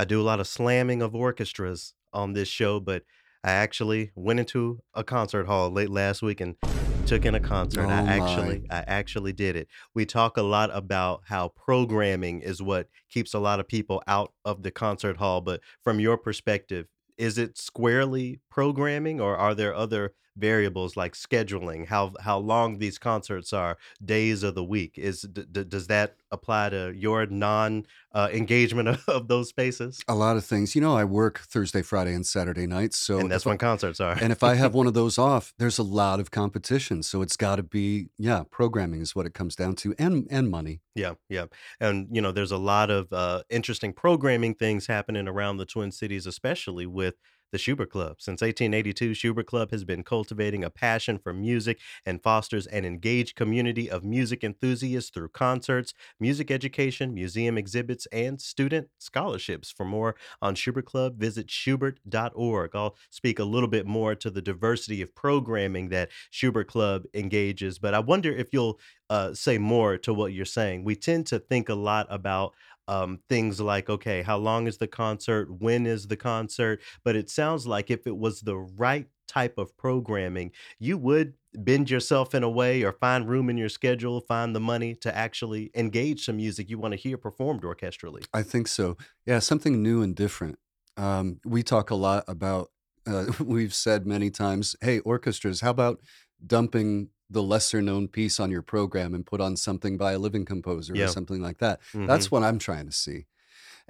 I do a lot of slamming of orchestras on this show, but I actually went into a concert hall late last week and took in a concert. I Oh my. actually I actually did it. We talk a lot about how programming is what keeps a lot of people out of the concert hall, but from your perspective, is it squarely programming or are there other variables like scheduling, how how long these concerts are, days of the week? Is d d does that apply to your non, uh, engagement of of those spaces? A lot of things. You know, I work Thursday, Friday, and Saturday nights, so And that's if I when concerts are. and if I have one of those off, there's a lot of competition, so it's gotta be yeah, programming is what it comes down to, and and money. Yeah, yeah, and, you know, there's a lot of, uh, interesting programming things happening around the Twin Cities, especially with the Schubert Club. Since 1882, Schubert Club has been cultivating a passion for music and fosters an engaged community of music enthusiasts through concerts, music education, museum exhibits, and student scholarships. For more on Schubert Club, visit schubert.org. I'll speak a little bit more to the diversity of programming that Schubert Club engages, but I wonder if you'll, uh, say more to what you're saying. We tend to think a lot about, um, things like, "Okay, how long is the concert? When is the concert?" But it sounds like if it was the right type of programming, you would bend yourself in a way or find room in your schedule, find the money to actually engage some music you wanna hear performed orchestrally. I think so. Yeah, something new and different. Um, we talk a lot about uh, we've said many times, "Hey, orchestras, how about dumping the lesser known piece on your program and put on something by a living composer or something like that?" That's Mhm. what I'm trying to see.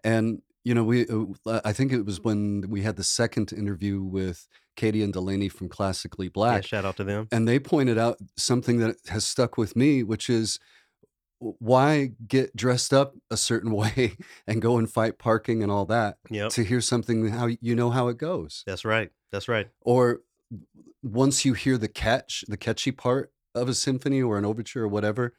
And, you know, we uh, I think it was when we had the 2nd interview with Katie and Delaney from Classically Yeah, Black, shout out to them. and they pointed out something that has stuck with me, which is why get dressed up a certain way and go and fight parking and all that Yep. to hear something how you know how it goes? That's right, that's right. Or once you hear the catch the catchy part of a symphony or an overture or whatever,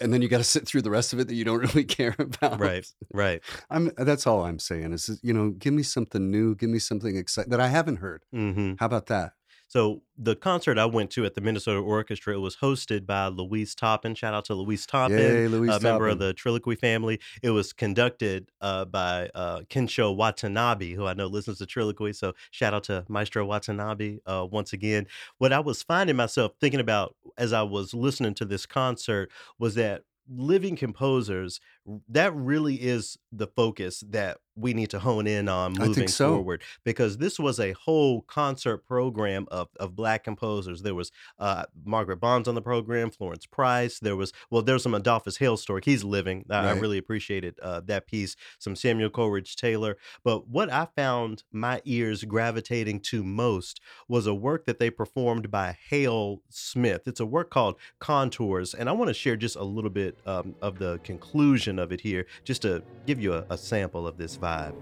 and then you gotta sit through the rest of it that you don't really care about. Right, right. I'm that's all I'm saying is, you know, give me something new, give me something exciting that I haven't heard. Mhm. How about that? So, the concert I went to at the Minnesota Orchestra, it was hosted by Louis Toppin, shout out to Louis Toppin, Yay, Louis a member of the Trilloquy family. It was conducted, uh, by, uh, Kensho Watanabe, who I know listens to Trilloquy, so shout out to Maestro Watanabe, uh, once again. What I was finding myself thinking about as I was listening to this concert was that living composers, that really is the focus that we need to hone in on moving so. forward, because this was a whole concert program of of Black composers. There was, uh, Margaret Bonds on the program, Florence Price, there was well, there was some Adolphus Hailstork, he's living. I I really appreciated, uh, that piece, some Samuel Coleridge Taylor. But what I found my ears gravitating to most was a work that they performed by Hale Smith. It's a work called Contours, and I wanna share just a little bit, um, of the conclusion of it here, just to give you a a sample of this vibe.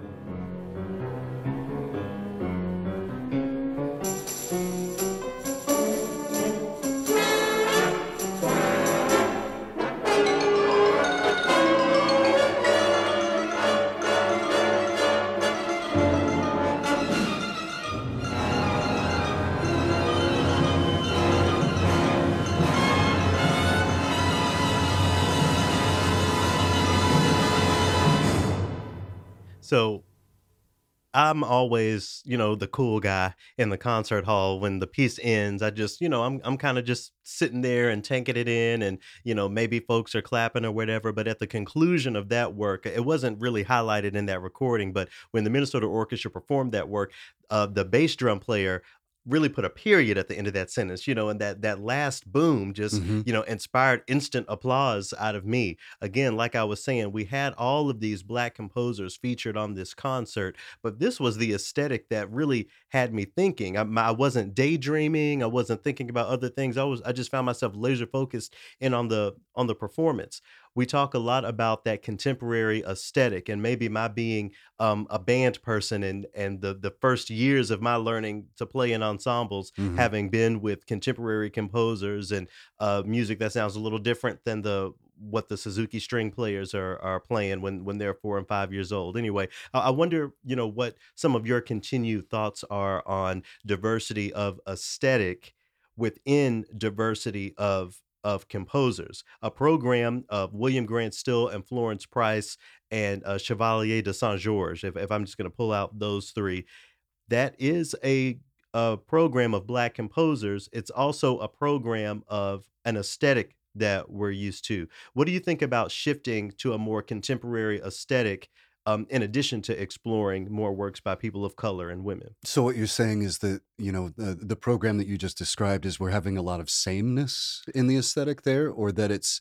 So, I'm always, you know, the cool guy in the concert hall. When the piece ends, I just, you know, I'm I'm kinda just sitting there and tanking it in and, you know, maybe folks are clapping or whatever, but at the conclusion of that work, it wasn't really highlighted in that recording, but when the Minnesota Orchestra performed that work, uh, the bass drum player really put a period at the end of that sentence, you know, and that that last boom just, Mhm. you know, inspired instant applause out of me. Again, like I was saying, we had all of these Black composers featured on this concert, but this was the aesthetic that really had me thinking. I'm I wasn't daydreaming, I wasn't thinking about other things, I was I just found myself laser focused in on the on the performance. We talk a lot about that contemporary aesthetic and maybe my being, um, a band person and and the the first years of my learning to play in ensembles, Mhm. having been with contemporary composers and, uh, music that sounds a little different than the what the Suzuki string players are are playing when when they're 4 and 5 years old. Anyway, I I wonder, you know, what some of your continued thoughts are on diversity of aesthetic within diversity of of composers. A program of William Grant Still and Florence Price and uh, Chevalier de Saint George. If, if I'm just going to pull out those three, that is a a program of black composers. It's also a program of an aesthetic that we're used to. What do you think about shifting to a more contemporary aesthetic, um, in addition to exploring more works by people of color and women? So what you're saying is that, you know, the the program that you just described is we're having a lot of sameness in the aesthetic there, or that it's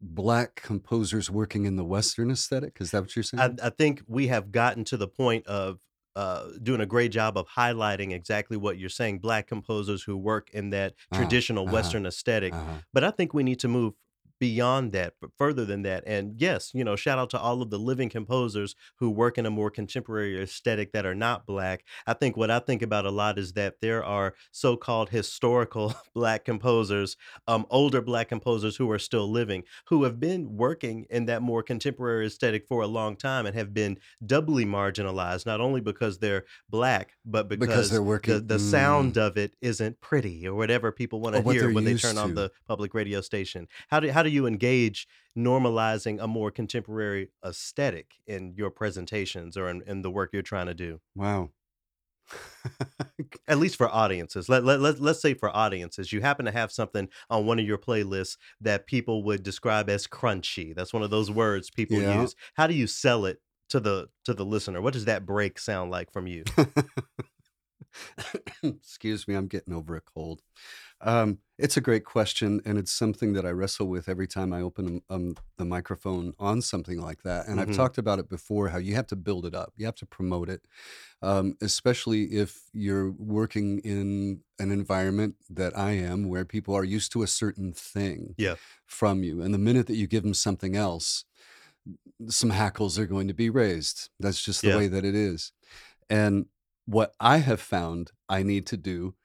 black composers working in the Western aesthetic? Is that what you're I saying? I think we have gotten to the point of, uh, doing a great job of highlighting exactly what you're saying, black composers who work in that Uh-huh, traditional uh-huh, Western aesthetic, uh-huh. but I think we need to move beyond that, but further than that, and yes, you know, shout out to all of the living composers who work in a more contemporary aesthetic that are not black. I think what I think about a lot is that there are so-called historical black composers, um, older black composers who are still living, who have been working in that more contemporary aesthetic for a long time and have been doubly marginalized, not only because they're black, but Because because they're the working the sound mm, of it isn't pretty or whatever people wanna hear when they turn on the public radio station. How do how do you engage normalizing a more contemporary aesthetic in your presentations or in in the work you're trying to do? Wow. At least for audiences. Let let let let's say for audiences, you happen to have something on one of your playlists that people would describe as crunchy. That's one of those words people Yeah. use. How do you sell it to the to the listener? What does that break sound like from you? Excuse me, I'm getting over a cold. Um, it's a great question, and it's something that I wrestle with every time I open um, the microphone on something like that. And I've Mhm. talked about it before how you have to build it up, you have to promote it, um, especially if you're working in an environment that I am where people are used to a certain thing Yeah. from you. And the minute that you give them something else, some hackles are going to be raised. That's just the Yeah. way that it is. And what I have found I need to do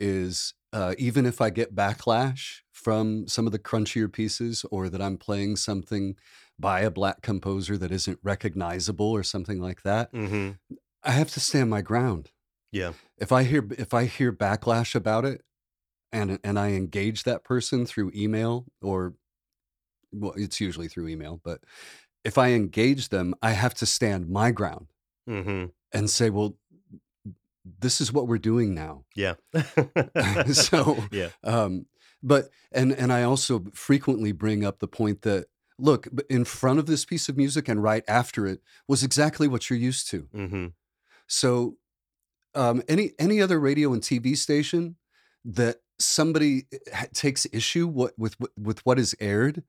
is, uh, even if I get backlash from some of the crunchier pieces or that I'm playing something by a black composer that isn't recognizable or something like that, Mhm. I have to stand my ground. Yeah. If I hear if I hear backlash about it and and I engage that person through email or well, it's usually through email, but if I engage them, I have to stand my ground Mhm. and say, "Well, this is what we're doing now." Yeah. So, Yeah. um, but and and I also frequently bring up the point that, look, in front of this piece of music and right after it was exactly what you're used to. Mhm. So, um, any any other radio and TV station that somebody, eh, ha takes issue what with with with what is aired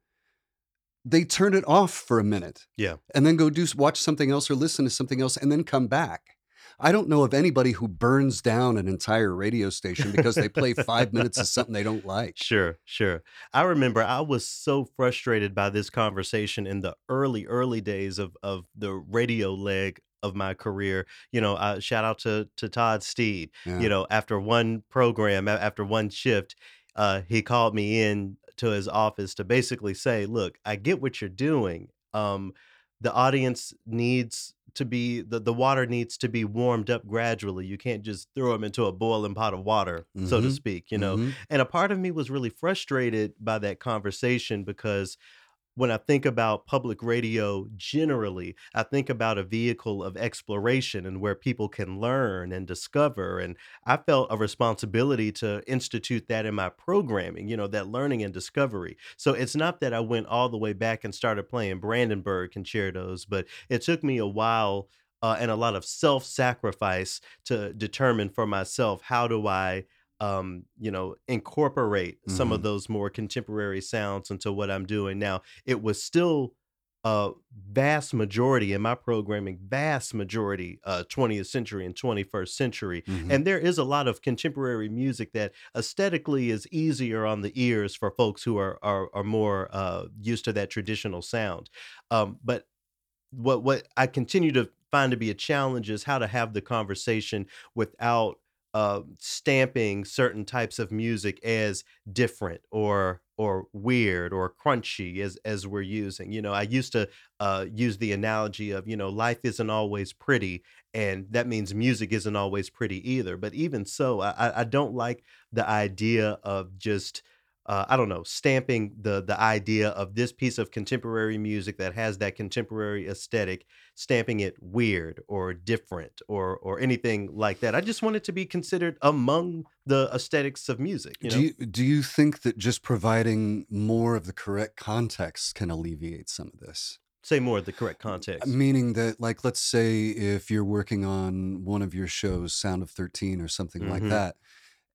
they turn it off for a minute Yeah. and then go do watch something else or listen to something else and then come back. I don't know of anybody who burns down an entire radio station because they play 5 minutes of something they don't like. Sure, sure. I remember I was so frustrated by this conversation in the early, early days of of the radio leg of my career. You know, uh, shout out to to Todd Steed. You know, after one program, after one shift, uh, he called me in to his office to basically say, "Look, I get what you're doing. Um, the audience needs to be the the water needs to be warmed up gradually. You can't just throw them into a boiling pot of water, so to Mhm. speak, you know?" Mhm. And a part of me was really frustrated by that conversation because when I think about public radio generally, I think about a vehicle of exploration and where people can learn and discover, and I felt a responsibility to institute that in my programming, you know, that learning and discovery. So it's not that I went all the way back and started playing Brandenburg concertos, but it took me a while, uh, and a lot of self-sacrifice to determine for myself, how do I, um, you know, incorporate some of Mhm. those more contemporary sounds into what I'm doing now. It was still a vast majority in my programming, vast majority, uh, 20th century and 21st century, Mhm. and there is a lot of contemporary music that aesthetically is easier on the ears for folks who are are are more, uh, used to that traditional sound. Um, but what what I continue to find to be a challenge is how to have the conversation without, uh, stamping certain types of music as different or or weird or crunchy as as we're using. You know, I used to, uh, use the analogy of, you know, life isn't always pretty, and that means music isn't always pretty either. But even so, I I I don't like the idea of just, uh, I don't know, stamping the the idea of this piece of contemporary music that has that contemporary aesthetic, stamping it weird or different or or anything like that. I just want it to be considered among the aesthetics of music, you Do you do you think that just providing more of the correct context can alleviate some of this? Say more of the correct context. Meaning that, like, let's say if you're working on one of your shows, Sound of 13 or something like Mhm. that,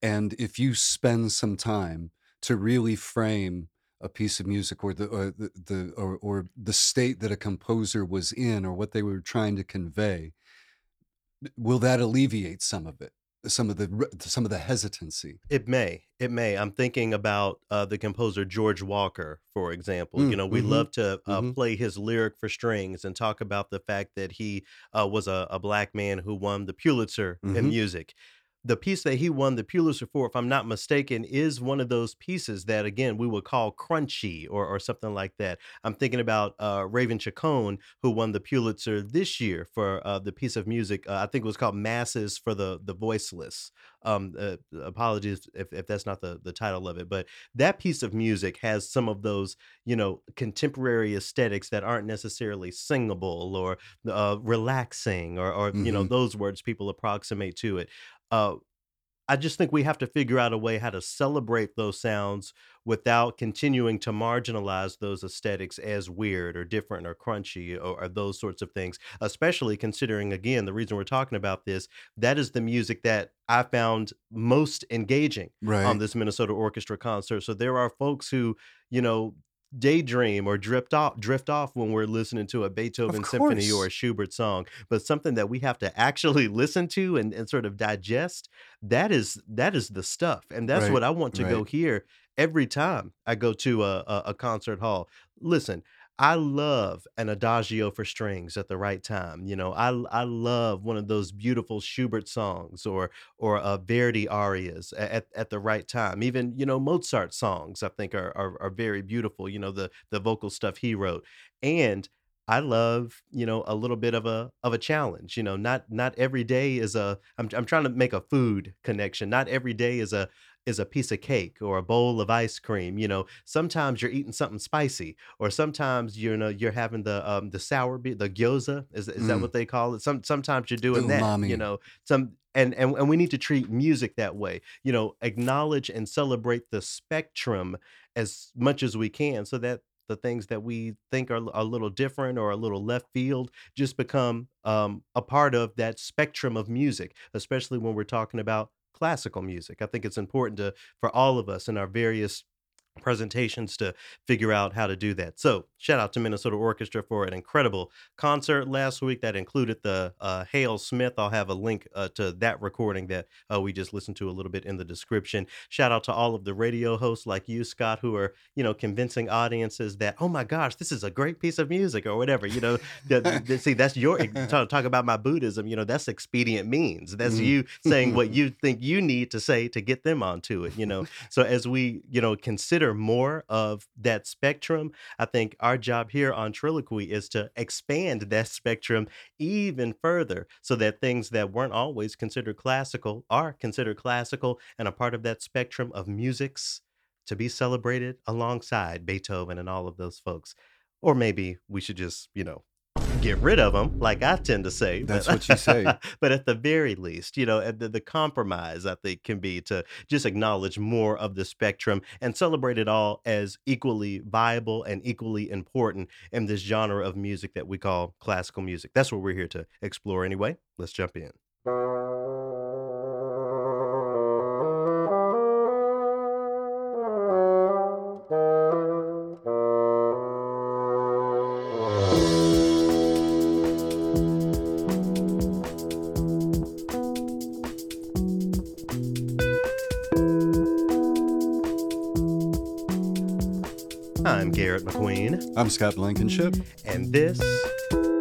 and if you spend some time to really frame a piece of music or the or the, the or, or the state that a composer was in or what they were trying to convey, will that alleviate some of it? Some of the some of the hesitancy. It may. It may. I'm thinking about uh, the composer George Walker, for example. You Mm, know, we mhm, love to uh, mhm. play his lyric for strings and talk about the fact that he uh, was a, a black man who won the Pulitzer in Mhm. music. The piece that he won the Pulitzer for, if I'm not mistaken, is one of those pieces that, again, we would call crunchy or, or something like that. I'm thinking about uh, Raven Chacon, who won the Pulitzer this year for uh, the piece of music. Uh, I think it was called Masses for the the Voiceless um uh, apologies if, if that's not the the title of it but that piece of music has some of those you know contemporary aesthetics that aren't necessarily singable or uh, relaxing or or you know Mhm. those words people approximate to it uh I just think we have to figure out a way how to celebrate those sounds without continuing to marginalize those aesthetics as weird or different or crunchy or, or those sorts of things, especially considering, again, the reason we're talking about this, that is the music that I found most engaging on this Minnesota Orchestra concert. So there are folks who, you know, daydream or drift off drift off when we're listening to a Beethoven symphony or a. Schubert song but something that we have to actually listen to and, and sort of digest that is that is the stuff and that's Right. what i want to go Right. hear every time i go to a, a, a concert hall listen i love an adagio for strings at the right time you know i i love one of those beautiful schubert songs or or uh, verdi arias at, at the right time even you know mozart songs i think are, are are very beautiful you know the the vocal stuff he wrote and I love, you know, a little bit of a of a challenge. You know, not not every day is a I'm I'm trying to make a food connection. Not every day is a is a piece of cake or a bowl of ice cream. You know, sometimes you're eating something spicy, or sometimes you know you're having the um the sour be the gyoza. Is is that Mm. what they call it? Some sometimes you're The doing that. You know, some and and and we need to treat music that way. You know, acknowledge and celebrate the spectrum as much as we can, so that the things that we think are a little different or a little left field just become um, a part of that spectrum of music, especially when we're talking about classical music. I think it's important to for all of us in our various presentations to figure out how to do that. So, shout out to Minnesota Orchestra for an incredible concert last week that included the uh, Hale Smith. I'll have a link uh, to that recording that uh, we just listened to a little bit in the description. Shout out to all of the radio hosts like you, Scott, who are you know convincing audiences that oh my gosh, this is a great piece of music or whatever. You know, the, the- see that's your talk, talk about my Buddhism. You know, that's expedient means. That's Mm. you saying what you think you need to say to get them onto it. You know, so as we, you know, consider more of that spectrum, I think our job here on Trilloquy is to expand that spectrum even further so that things that weren't always considered classical are considered classical and a part of that spectrum of musics to be celebrated alongside Beethoven and all of those folks. Or maybe we should just, you know, get rid of them, like I tend to say. But That's what you say. but at the very least, you know, the, the compromise I think can be to just acknowledge more of the spectrum and celebrate it all as equally viable and equally important in this genre of music that we call classical music. That's what we're here to explore anyway. Let's jump in. I'm Scott Blankenship. and this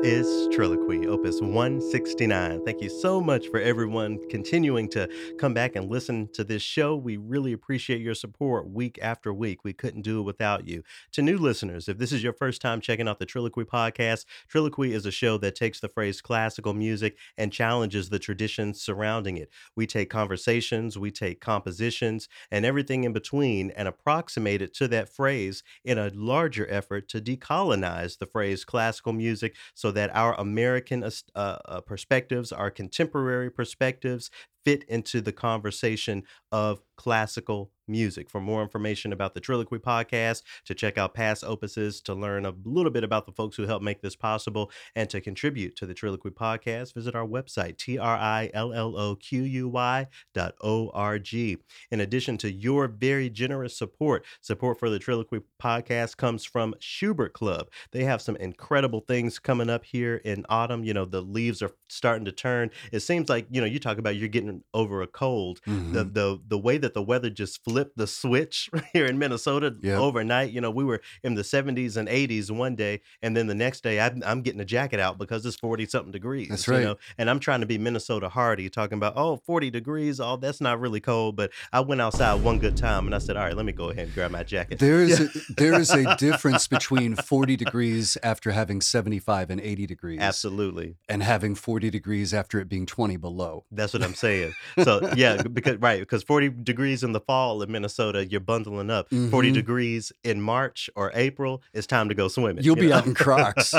is Trilloquy, Opus 169. Thank you so much for everyone continuing to come back and listen to this show. We really appreciate your support week after week. We couldn't do it without you. To new listeners, if this is your first time checking out the Trilloquy podcast, Trilloquy is a show that takes the phrase classical music and challenges the traditions surrounding it. We take conversations, we take compositions, and everything in between and approximate it to that phrase in a larger effort to decolonize the phrase classical music so that our American uh, uh, perspectives, our contemporary perspectives, fit into the conversation of classical music. For more information about the Trilloquy podcast, to check out past opuses, to learn a little bit about the folks who helped make this possible, and to contribute to the Trilloquy podcast, visit our website, T R I L L O Q U Y dot O R G. In addition to your very generous support, support for the Trilloquy podcast comes from Schubert Club. They have some incredible things coming up here in autumn. You know, the leaves are starting to turn. It seems like, you know, you talk about you're getting over a cold. Mm-hmm. The the the way that the weather just flipped the switch here in Minnesota yep. overnight. You know, we were in the 70s and 80s one day, and then the next day I'm, I'm getting a jacket out because it's 40 something degrees. That's right. You know? And I'm trying to be Minnesota hardy, talking about, oh, 40 degrees, oh, that's not really cold. But I went outside one good time and I said, all right, let me go ahead and grab my jacket. There is a, there is a difference between 40 degrees after having 75 and 80 degrees. Absolutely. And having 40 degrees after it being 20 below. That's what I'm saying. So, yeah, because, right, because 40 degrees in the fall in Minnesota, you're bundling up. Mm-hmm. 40 degrees in March or April, it's time to go swimming. You'll you be know? out in Crocs.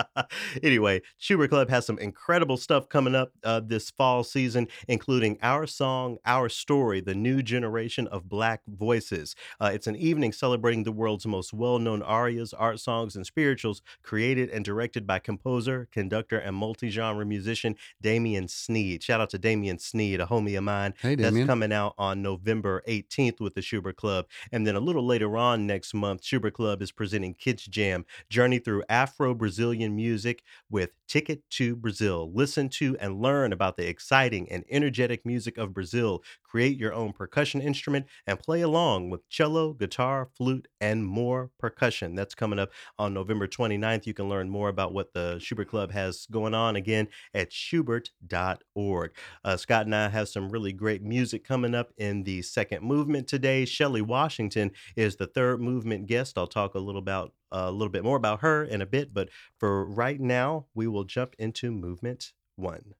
anyway, Schubert Club has some incredible stuff coming up uh, this fall season, including Our Song, Our Story, the new generation of Black voices. Uh, it's an evening celebrating the world's most well known arias, art songs, and spirituals created and directed by composer, conductor, and multi genre musician Damien Sneed. Shout out to Damien Sneed, a homie of mine. Hey. That's coming out on November 18th with the Schubert Club. And then a little later on next month, Schubert Club is presenting Kids Jam Journey Through Afro Brazilian Music with Ticket to Brazil. Listen to and learn about the exciting and energetic music of Brazil. Create your own percussion instrument and play along with cello, guitar, flute, and more percussion. That's coming up on November 29th. You can learn more about what the Schubert Club has going on again at schubert.org. Uh, Scott and I have some really great music coming up in the second movement today. Shelley Washington is the third movement guest. I'll talk a little about a little bit more about her in a bit, but for right now, we will jump into movement one.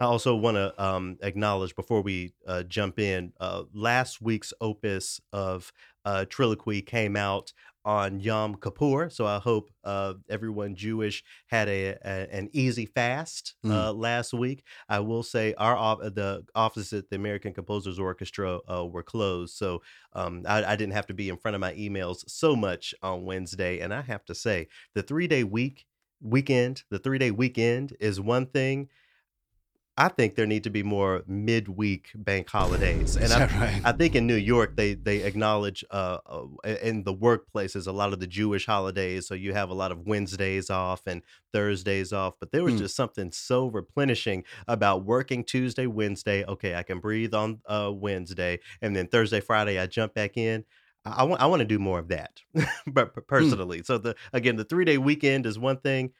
I also want to um, acknowledge before we uh, jump in, uh, last week's opus of uh, Trilloquy came out on Yom Kippur. So I hope uh, everyone Jewish had a, a an easy fast mm. uh, last week. I will say our the office at the American Composers Orchestra uh, were closed, so um, I, I, didn't have to be in front of my emails so much on Wednesday. And I have to say, the three day week weekend, the three day weekend is one thing I think there need to be more midweek bank holidays, and I, right? I, think in New York they they acknowledge uh, uh, in the workplaces a lot of the Jewish holidays. So you have a lot of Wednesdays off and Thursdays off. But there was mm. just something so replenishing about working Tuesday, Wednesday. Okay, I can breathe on uh, Wednesday, and then Thursday, Friday I jump back in. I, I want I want to do more of that, but mm. personally. Mm. So the again the three day weekend is one thing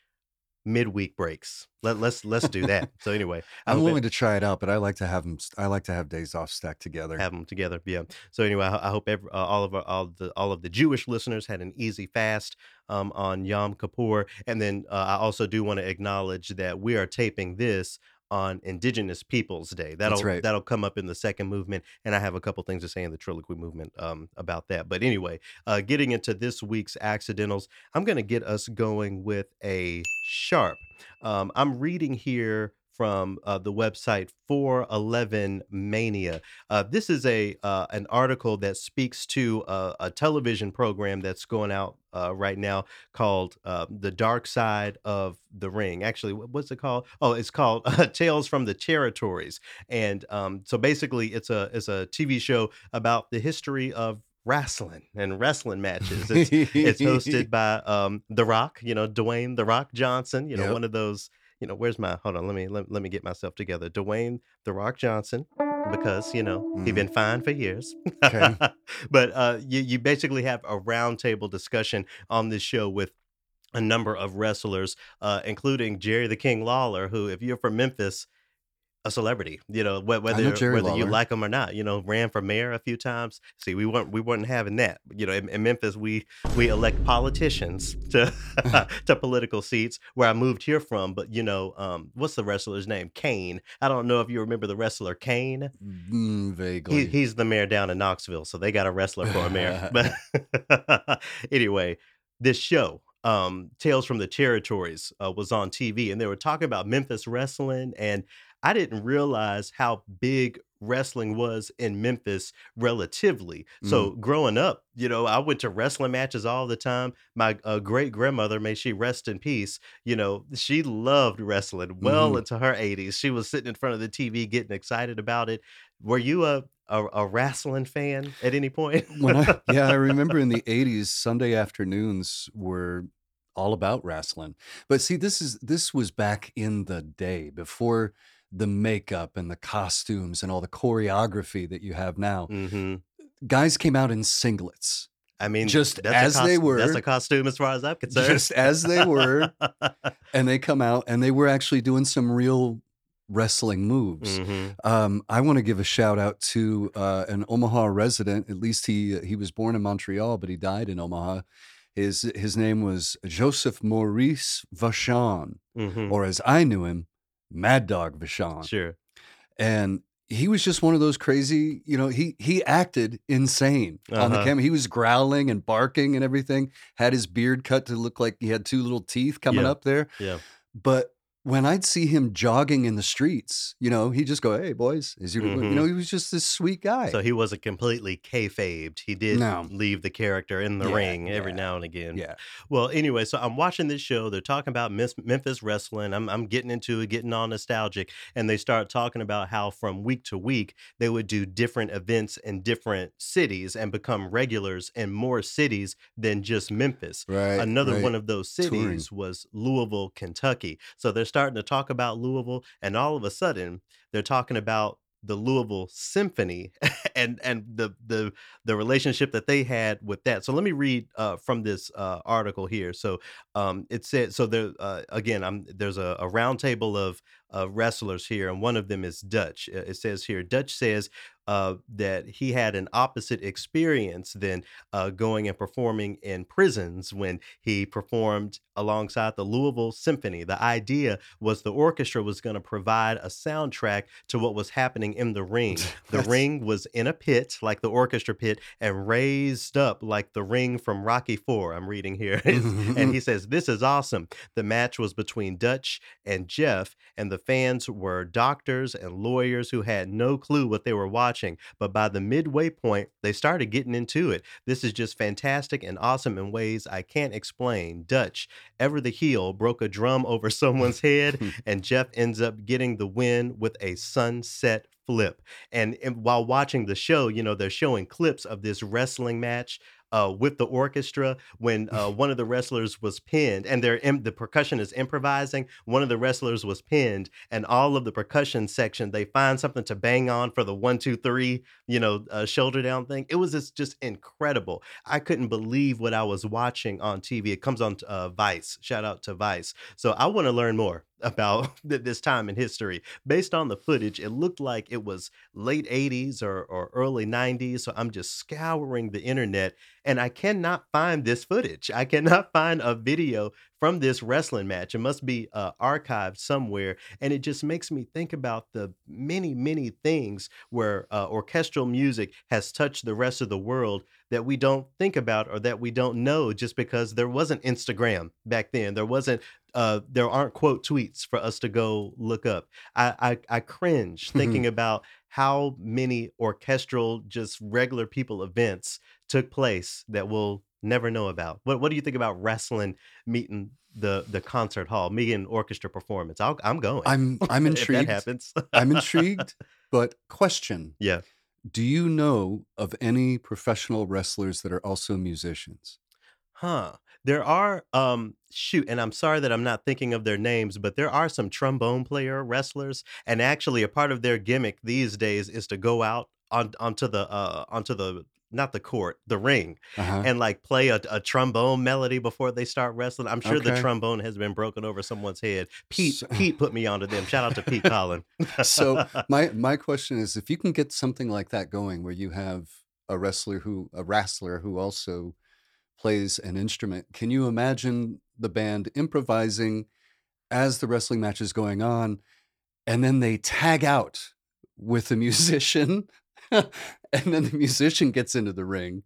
midweek breaks. Let, let's let's do that. So anyway, I'm willing to try it out, but I like to have them. I like to have days off stacked together. Have them together, yeah. So anyway, I, I hope every, uh, all of our, all the all of the Jewish listeners had an easy fast um, on Yom Kippur, and then uh, I also do want to acknowledge that we are taping this on Indigenous Peoples Day. That'll right. that'll come up in the second movement, and I have a couple things to say in the Trilloquy movement um, about that. But anyway, uh, getting into this week's accidentals, I'm going to get us going with a sharp. Um, I'm reading here from uh, the website 411 Mania. Uh, this is a uh, an article that speaks to a, a television program that's going out uh, right now called uh, "The Dark Side of the Ring." Actually, what's it called? Oh, it's called "Tales from the Territories." And um, so basically, it's a it's a TV show about the history of wrestling and wrestling matches. It's, it's hosted by um, The Rock, you know, Dwayne The Rock Johnson, you know, yep. one of those you know, where's my hold on, let me let, let me get myself together. Dwayne The Rock Johnson. because, you know, he Mhm. been fine for years. Okay. But, uh, you you basically have a roundtable discussion on this show with a number of wrestlers, uh, including Jerry the King Lawler, who, if you're from Memphis, a celebrity, you know, whe I know whether whether you like him or not, you know, ran for mayor a few times. See, we weren't we weren't having that. You know, in in Memphis, we we elect politicians to to political seats where I moved here from, but, you know, um, what's the wrestler's name? Kane. I don't know if you remember the wrestler Kane. Mm, He vaguely. he's the mayor down in Knoxville, so they got a wrestler for a mayor. But anyway, this show, um, Tales from the Territories, uh, was on TV, and they were talking about Memphis wrestling, and I didn't realize how big wrestling was in Memphis relatively. So Mm. growing up, you know, I went to wrestling matches all the time. My uh, great grandmother, may she rest in peace, you know, she loved wrestling well Mhm. into her 80s. She was sitting in front of the TV getting excited about it. Were you a a, a wrestling fan at any point? When I yeah, I remember in the '80s, Sunday afternoons were all about wrestling. But see, this is this was back in the day before the makeup and the costumes and all the choreography that you have now. hmm Guys came out in singlets, I mean, just as a they were. That's a costume as far as I'm concerned. just as they were, and they come out and they were actually doing some real wrestling moves. hmm Um, I want to give a shout out to uh, an Omaha resident. At least he he was born in Montreal, but he died in Omaha. His his name was Joseph Maurice Vachon, hmm or as I knew him, Mad Dog Vachon. Sure. And he was just one of those crazy, you know, he he acted insane on the Uh-huh. camera. He was growling and barking and everything. Had his beard cut to look like he had two little teeth coming Yeah. up there. Yeah. But when I'd see him jogging in the streets, you know, he'd just go, "Hey, boys," is you, you Mhm. know, he was just this sweet guy. So he wasn't completely kayfabed. He did No. leave the character in the Yeah, ring every yeah, now and again. yeah, Well, anyway, so I'm watching this show. They're talking about Memphis wrestling. I'm, I'm getting into it, getting all nostalgic. And they start talking about how from week to week, they would do different events in different cities and become regulars in more cities than just Memphis. right. Another right. one of those Touring. cities was Louisville, Kentucky. So they're starting to talk about Louisville, and all of a sudden, they're talking about the Louisville Symphony and and the the the relationship that they had with that. So let me read uh, from this uh, article here. So um, it said so there uh, again. I'm there's a, a round table of wrestlers here, and one of them is Dutch. It says here Dutch says uh, that he had an opposite experience than uh, going and performing in prisons when he performed alongside the Louisville Symphony. The idea was the orchestra was going to provide a soundtrack to what was happening in the ring. The ring was in a pit, like the orchestra pit, and raised up like the ring from Rocky Four. I'm reading here. and he says, This is awesome. The match was between Dutch and Jeff, and the fans were doctors and lawyers who had no clue what they were watching. But by the midway point, they started getting into it. This is just fantastic and awesome in ways I can't explain. Dutch, ever the heel, broke a drum over someone's head, and Jeff ends up getting the win with a sunset flip. And, and while watching the show, you know, they're showing clips of this wrestling match uh, with the orchestra when uh, one of the wrestlers was pinned and the percussion is improvising. One of the wrestlers was pinned, and all of the percussion section they find something to bang on for the one, two, three, you know, uh, shoulder down thing. It was just, just incredible. I couldn't believe what I was watching on TV. It comes on uh, Vice. Shout out to Vice. So I want to learn more about th- this time in history. Based on the footage, it looked like it was late 80s or, or early 90s. So I'm just scouring the internet and I cannot find this footage. I cannot find a video from this wrestling match. It must be uh, archived somewhere. And it just makes me think about the many, many things where uh, orchestral music has touched the rest of the world that we don't think about or that we don't know just because there wasn't Instagram back then. There wasn't uh, there aren't quote tweets for us to go look up. I I, I cringe thinking about how many orchestral, just regular people events took place that we'll never know about. What What do you think about wrestling meeting the the concert hall, me and orchestra performance? I'll, I'm going. I'm I'm if that intrigued. happens. I'm intrigued, but question: yeah. Do you know of any professional wrestlers that are also musicians? Huh. There are, um shoot, and I'm sorry that I'm not thinking of their names, but there are some trombone player wrestlers, and actually a part of their gimmick these days is to go out on onto the, uh onto the not the court, the ring, Uh-huh. and, like, play a a trombone melody before they start wrestling. I'm sure the trombone has been broken over someone's head. Pete S Pete put me onto them. Shout out to Pete Collin. So, my my question is, if you can get something like that going where you have a wrestler who a wrestler who also plays an instrument, can you imagine the band improvising as the wrestling match is going on, and then they tag out with the musician, and then the musician gets into the ring,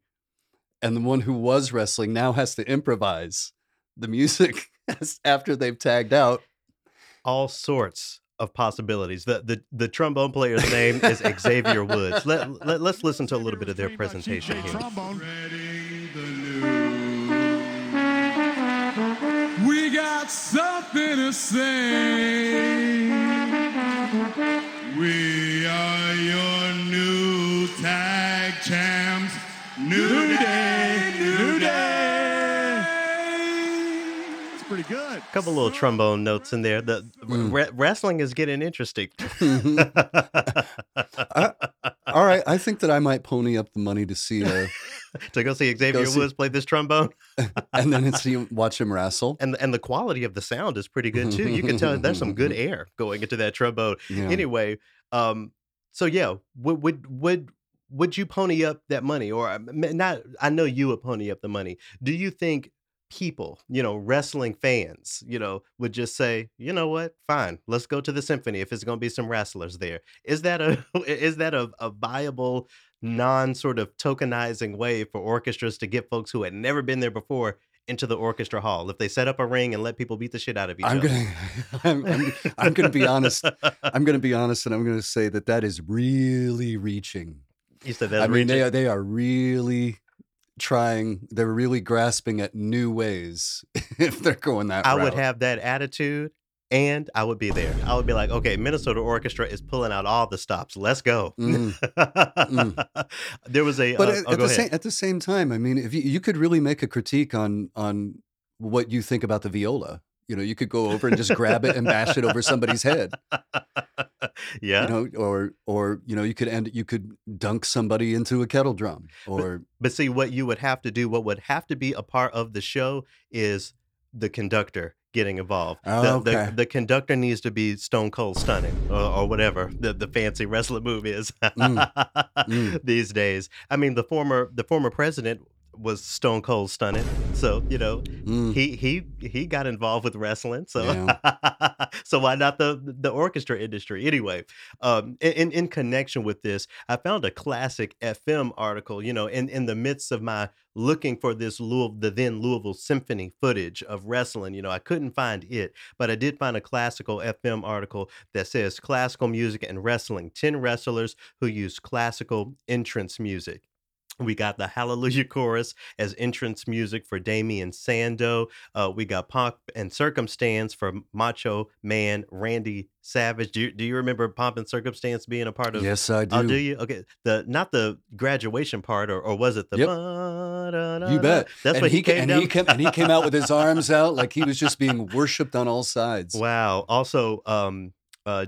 and the one who was wrestling now has to improvise the music after they've tagged out. All sorts of possibilities. The the the trombone player's name is Xavier Woods. Let let let's listen to a little bit of their presentation here. Got something to say. We are your new tag champs. New, day, new day. It's pretty good. Couple little trombone notes in there. The Mm. re- wrestling is getting interesting. I- all right, I think that I might pony up the money to see, uh, to go see Xavier see- Woods play this trombone, and then see watch him wrestle. and and the quality of the sound is pretty good too. You can tell there's some good air going into that trombone. Yeah. Anyway, um, so yeah, would would would would you pony up that money, or um, not? I know you would pony up the money. Do you think people, you know, wrestling fans, you know, would just say, you know what, fine, let's go to the symphony if it's going to be some wrestlers there? Is that a is that a, a viable? non sort of tokenizing way for orchestras to get folks who had never been there before into the orchestra hall. If they set up a ring and let people beat the shit out of each I'm other. gonna, I'm, I'm, I'm gonna be honest. I'm gonna be honest, and I'm gonna say that that is really reaching. you said I mean, they are they are really trying. They're really grasping at new ways if they're going that way. I route. would have that attitude and I would be there. I would be like, okay, Minnesota Orchestra is pulling out all the stops. Let's go. Mm, there was a But uh, at, oh, at the ahead. same at the same time, I mean, if you, you could really make a critique on on what you think about the viola, you know, you could go over and just grab it and bash it over somebody's head, yeah. you know, or or you know, you could end you could dunk somebody into a kettle drum, or But see, what you would have to do, what would have to be a part of the show is the conductor getting involved. Oh, the, okay. the, the conductor needs to be stone cold stunning or, or whatever the, the fancy wrestling move is Mm. Mm. these days. I mean, the former the former president was stone cold stunning. So, you know, Mm, he he he got involved with wrestling. So so why not the the orchestra industry? Anyway um in in- connection with this i found a classic fm article you know in in the midst of my looking for this Louisville, the then louisville symphony footage of wrestling you know i couldn't find it but i did find a classical fm article that says classical music and wrestling. 10 wrestlers who use classical entrance music we got the Hallelujah Chorus as entrance music for Damien Sandow. Uh, we got Pomp and Circumstance for Macho Man Randy Savage. Do you, do you remember Pomp and Circumstance being a part of? yes, I do. Oh, do you? Okay, the not the graduation part, or, or was it the? Yep. You bet. That's and what he, he came and down. he came and he came out with his arms out like he was just being worshipped on all sides. Wow. Also, um, uh,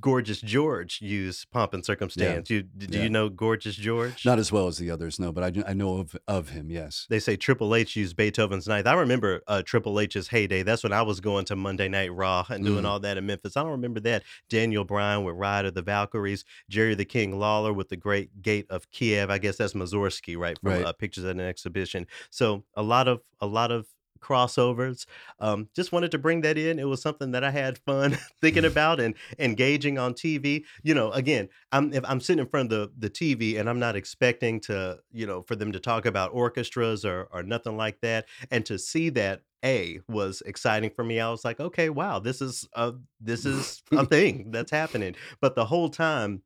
Gorgeous George used Pomp and Circumstance. You do Yeah. you know Gorgeous George? Not as well as the others, no, but I, do- I know of of him. Yes. they say Triple H used Beethoven's Ninth. I remember uh, Triple H's heyday. That's when I was going to Monday Night Raw and doing Mm. all that in Memphis. I don't remember that. Daniel Bryan with Ride of the Valkyries, Jerry the King Lawler with the Great Gate of Kiev. I guess that's Mussorgsky, right? From Right. Uh, Pictures at an Exhibition. So a lot of a lot of crossovers. Um, just wanted to bring that in. It was something that I had fun thinking about and engaging on TV. You know, again, I'm if I'm sitting in front of the the TV and I'm not expecting to, you know, for them to talk about orchestras or or nothing like that, and to see that a was exciting for me. I was like, okay, wow, this is a this is a thing that's happening. But the whole time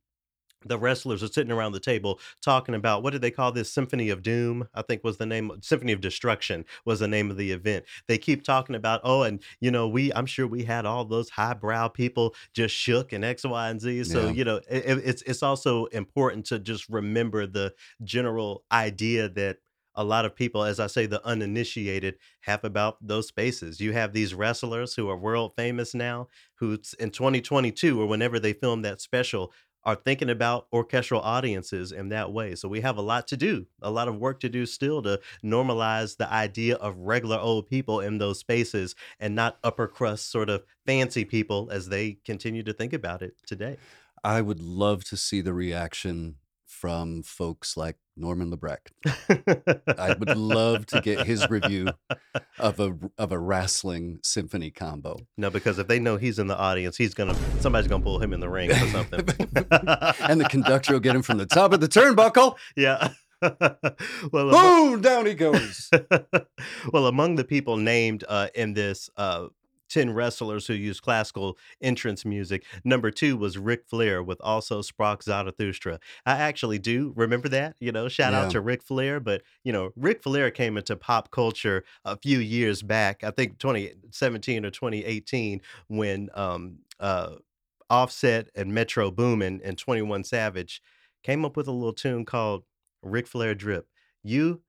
the wrestlers are sitting around the table talking about what did they call this symphony of doom i think was the name symphony of destruction was the name of the event they keep talking about oh and you know we i'm sure we had all those highbrow people just shook and x y and z so Yeah. you know it, it's it's also important to just remember the general idea that a lot of people, as I say, the uninitiated have about those spaces. You have these wrestlers who are world famous now, who in 2022 or whenever they filmed that special are thinking about orchestral audiences in that way. So we have a lot to do, a lot of work to do still to normalize the idea of regular old people in those spaces and not upper crust sort of fancy people as they continue to think about it today. I would love to see the reaction from folks like Norman Lebrecht. I would love to get his review of a of a wrestling symphony combo. No, because if they know he's in the audience, he's gonna somebody's gonna pull him in the ring or something. and the conductor will get him from the top of the turnbuckle. Yeah. well, boom, down he goes. well, among the people named uh, in this uh, 10 wrestlers who use classical entrance music. Number two was Ric Flair with also Sprach Zarathustra. I actually do remember that, you know, shout Yeah. out to Ric Flair. But, you know, Ric Flair came into pop culture a few years back, I think 2017 or 2018, when um, uh, Offset and Metro Boomin and 21 Savage came up with a little tune called Ric Flair Drip. You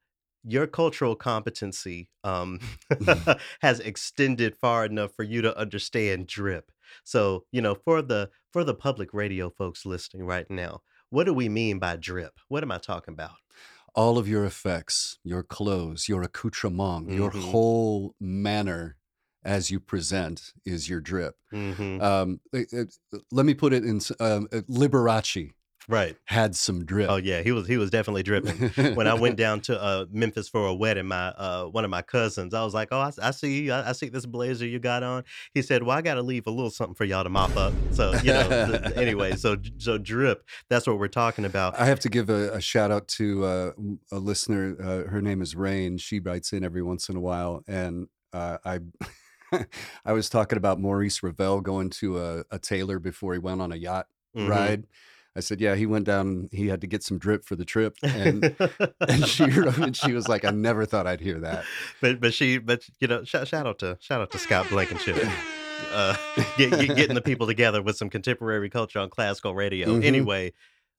your cultural competency um, has extended far enough for you to understand drip. So, you know, for the for the public radio folks listening right now, what do we mean by drip? What am I talking about? All of your effects, your clothes, your accoutrement, your Mhm. whole manner as you present is your drip. hmm Um, it- it- let me put it in um, uh, Liberace Right. had some drip. Oh yeah, he was he was definitely dripping. when I went down to uh, Memphis for a wedding, my uh, one of my cousins, I was like, "Oh, I, I see you. I, I see this blazer you got on." He said, "Well, I got to leave a little something for y'all to mop up." So you know, th- anyway, so so drip. That's what we're talking about. I have to give a, a shout out to uh, a listener. Uh, her name is Rain. She writes in every once in a while, and uh, I. I was talking about Maurice Ravel going to a, a tailor before he went on a yacht Mhm. ride. I said, "Yeah, he went down. He had to get some drip for the trip." And and she wrote, and she was like, "I never thought I'd hear that." but but she but you know shout, shout out to shout out to Scott Blankenship. Uh, get, get, getting the people together with some contemporary culture on classical radio. Mhm. Anyway,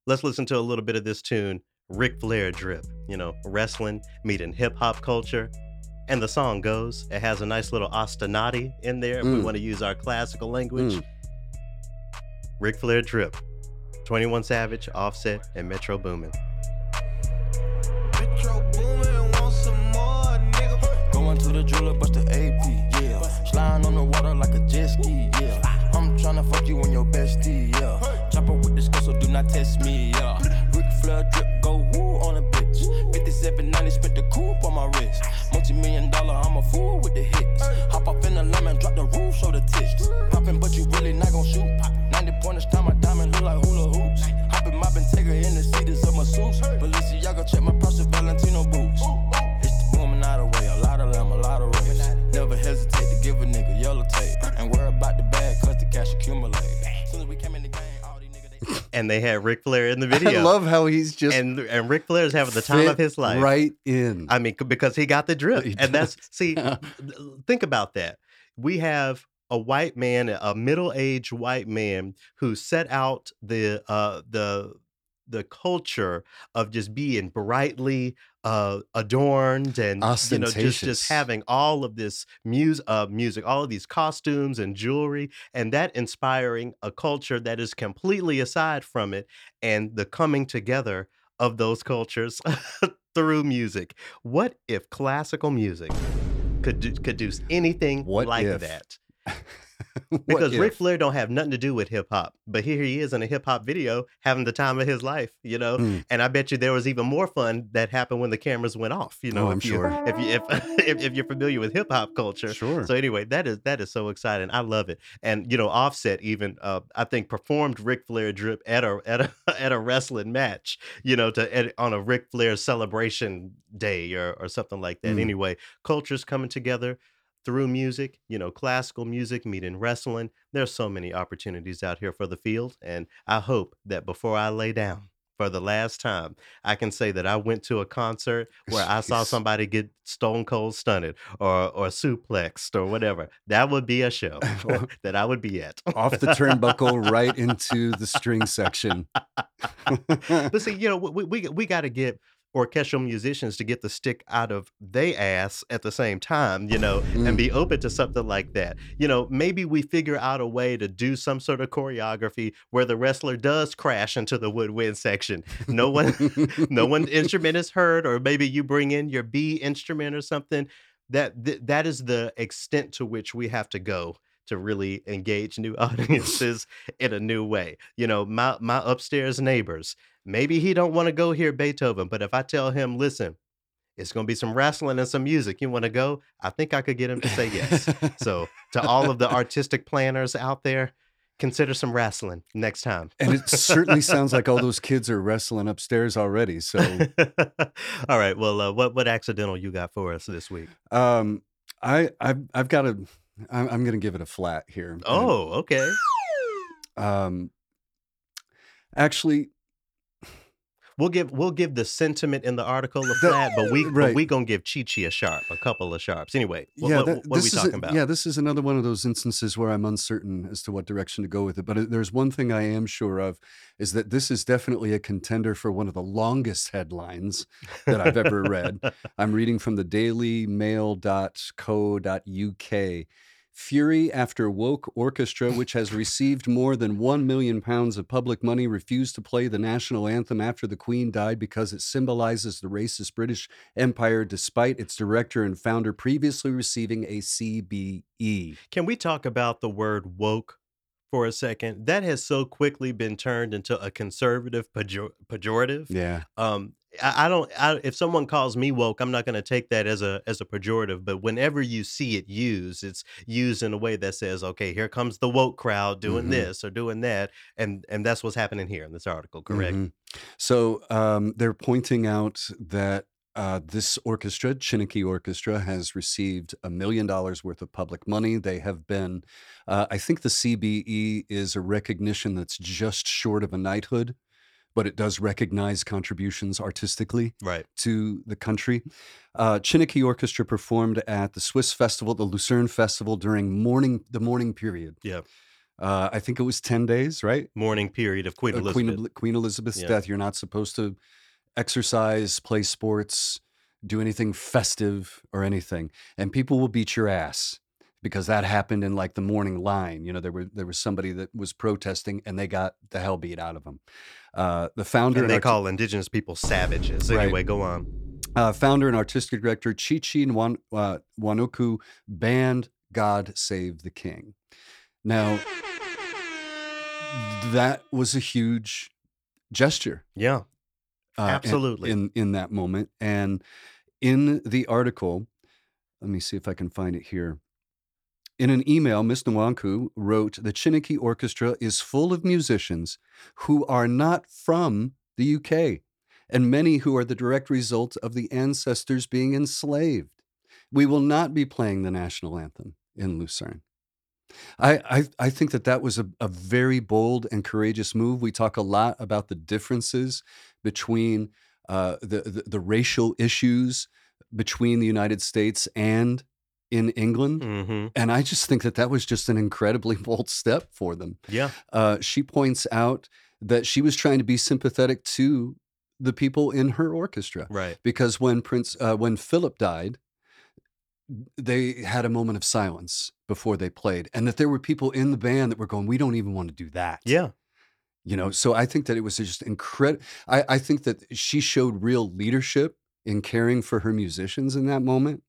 let's listen to a little bit of this tune, Ric Flair drip. You know, wrestling meeting hip hop culture. And the song goes, it has a nice little ostinati in there if we Mm. want to use our classical language. Mm. Ric Flair drip. 21 Savage, Offset, and Metro Boomin. Metro Boomin, some more, nigga. Going to the bust the AP, yeah. Sliding on the water like a jet ski, yeah. I'm fuck you your bestie, yeah. Chopper with the skull, so do not test me, yeah. Ric Flair drip, go woo on a bitch. 5790, spent the on my wrist. Multi million dollar, I'm a fool with the hits. Hop off in the lemon, drop the roof, show the tits. But you really not shoot. 90 pointers, time my diamond look like hula moppin', take her in the seats of my suits. Balenciaga, check my Prada Valentino boots. It's the booming out of way, a lot of them, a lot of race. Never hesitate to give a nigga yellow tape. And worry about the bag, cause the cash accumulate. Soon as we came in the game, all these niggas, they. And they had Ric Flair in the video. I video. love how he's just and and Ric Flair's having the time of his life. right in. I mean, because he got the drip, He and that's see. think about that. We have a white man, a middle-aged white man, who set out the uh, the the culture of just being brightly uh, adorned and you know just just having all of this music, uh, music, all of these costumes and jewelry, and that inspiring a culture that is completely aside from it, and the coming together of those cultures through music. What if classical music could do, could do anything What like if? that? Because Ric? Flair don't have nothing to do with hip hop, but here he is in a hip hop video having the time of his life, you know. Mm. And I bet you there was even more fun that happened when the cameras went off. You know, Oh, I'm if you, sure. if you if, if if you're familiar with hip hop culture, Sure. so anyway, that is that is so exciting. I love it. And you know, Offset even uh, I think performed Ric Flair drip at a at a at a wrestling match. You know, to at, on a Ric Flair celebration day or or something like that. Mm. Anyway, cultures coming together through music. You know, classical music meeting wrestling. There's so many opportunities out here for the field, and I hope that before I lay down. For the last time, I can say that I went to a concert where I saw somebody get stone cold stunted or or suplexed or whatever. That would be a show that I would be at. Off the turnbuckle right into the string section. but see, you know, we we, we got to get orchestral musicians to get the stick out of they ass at the same time, you know, Mm. and be open to something like that. You know, maybe we figure out a way to do some sort of choreography where the wrestler does crash into the woodwind section. No one no one instrument is heard or maybe you bring in your B instrument or something. That th- that is the extent to which we have to go to really engage new audiences in a new way. You know, my my upstairs neighbors, maybe he don't want to go hear Beethoven, but if I tell him, listen, it's going to be some wrestling and some music. You want to go? I think I could get him to say yes. So, to all of the artistic planners out there, consider some wrestling next time. and it certainly sounds like all those kids are wrestling upstairs already. So, all right. Well, uh, what what accidental you got for us this week? um, I I've I've got a. I'm, I'm going to give it a flat here. Oh, okay. um, actually, We'll give we'll give the sentiment in the article a flat, but we but we gonna give Chi Chi a sharp, a couple of sharps. Anyway, what, yeah, what, that- what are we talking a- about? Yeah, this is another one of those instances where I'm uncertain as to what direction to go with it. But there's one thing I am sure of is that this is definitely a contender for one of the longest headlines that I've ever read. I'm reading from the Daily dailymail.co.uk. Fury after woke orchestra, which has received more than 1 million pounds of public money, refused to play the national anthem after the Queen died because it symbolizes the racist British Empire, despite its director and founder previously receiving a CBE. Can we talk about the word woke for a second? That has so quickly been turned into a conservative pejor- pejorative. Yeah. Um, I, don't. I, if someone calls me woke, I'm not going to take that as a as a pejorative. But whenever you see it used, it's used in a way that says, "Okay, here comes the woke crowd doing Mhm. this or doing that," and and that's what's happening here in this article. Correct? Mhm. So um, they're pointing out that uh, this orchestra, Chineke Orchestra, has received a million dollars worth of public money. They have been, uh, I think the CBE is a recognition that's just short of a knighthood, but it does recognize contributions artistically Right. to the country. Uh, Chineke Orchestra performed at the Swiss Festival, the Lucerne Festival, during morning the morning period. Yeah. Uh, I think it was 10 days, right? Morning period of Queen uh, Elizabeth. Queen, Queen Elizabeth's Yeah. death. You're not supposed to exercise, play sports, do anything festive or anything, and people will beat your ass because that happened in like the morning line. You know, there were there was somebody that was protesting and they got the hell beat out of them. Uh, the founder and and they arti- call indigenous people savages. Right. Anyway, go on. uh, founder and artistic director Chichi Nwan, uh, Wanuku banned "God Save the King." Now, that was a huge gesture. Yeah. uh, in- Absolutely. in in that moment and in the article let me see if i can find it here in an email ms nwanoku wrote the chineke orchestra is full of musicians who are not from the uk and many who are the direct result of the ancestors being enslaved we will not be playing the national anthem in lucerne I, I, I think that that was a, a very bold and courageous move. We talk a lot about the differences between uh, the, the the racial issues between the United States and in England, hmm and I just think that that was just an incredibly bold step for them. Yeah. Uh, she points out that she was trying to be sympathetic to the people in her orchestra Right. because when Prince uh, when Philip died, they had a moment of silence before they played, and that there were people in the band that were going, "We don't even want to do that." Yeah. you know. So I think that it was just incredible. I, I think that she showed real leadership in caring for her musicians in that moment,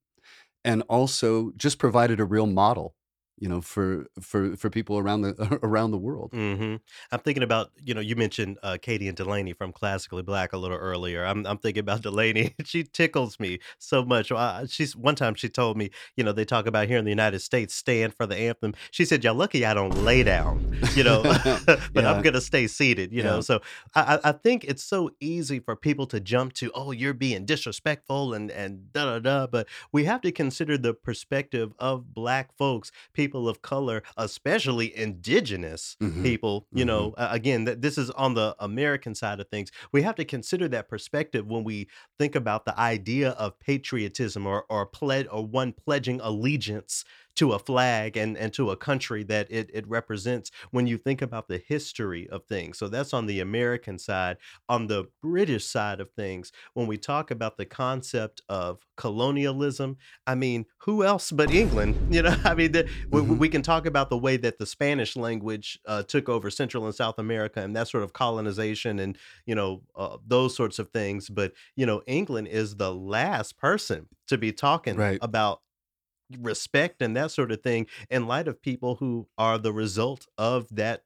and also just provided a real model, you know, for for for people around the around the world. hmm I'm thinking about you know you mentioned uh, Katie and Delaney from Classically Black a little earlier. I'm I'm thinking about Delaney. she tickles me so much. I, she's one time she told me you know they talk about here in the United States stand for the anthem. She said y'all lucky I don't lay down, you know, but Yeah. I'm gonna stay seated, you know. So I I I think it's so easy for people to jump to oh you're being disrespectful and and da da da, but we have to consider the perspective of Black folks, people of color, especially indigenous Mhm. people you know uh, again that this is on the american side of things we have to consider that perspective when we think about the idea of patriotism or or pledge or one pledging allegiance to a flag and and to a country that it it represents when you think about the history of things. So that's on the American side. On the British side of things, when we talk about the concept of colonialism, I mean, who else but England? You know, I mean, the, we, hmm we can talk about the way that the Spanish language uh, took over Central and South America and that sort of colonization and you know uh, those sorts of things. But you know, England is the last person to be talking Right. about respect and that sort of thing in light of people who are the result of that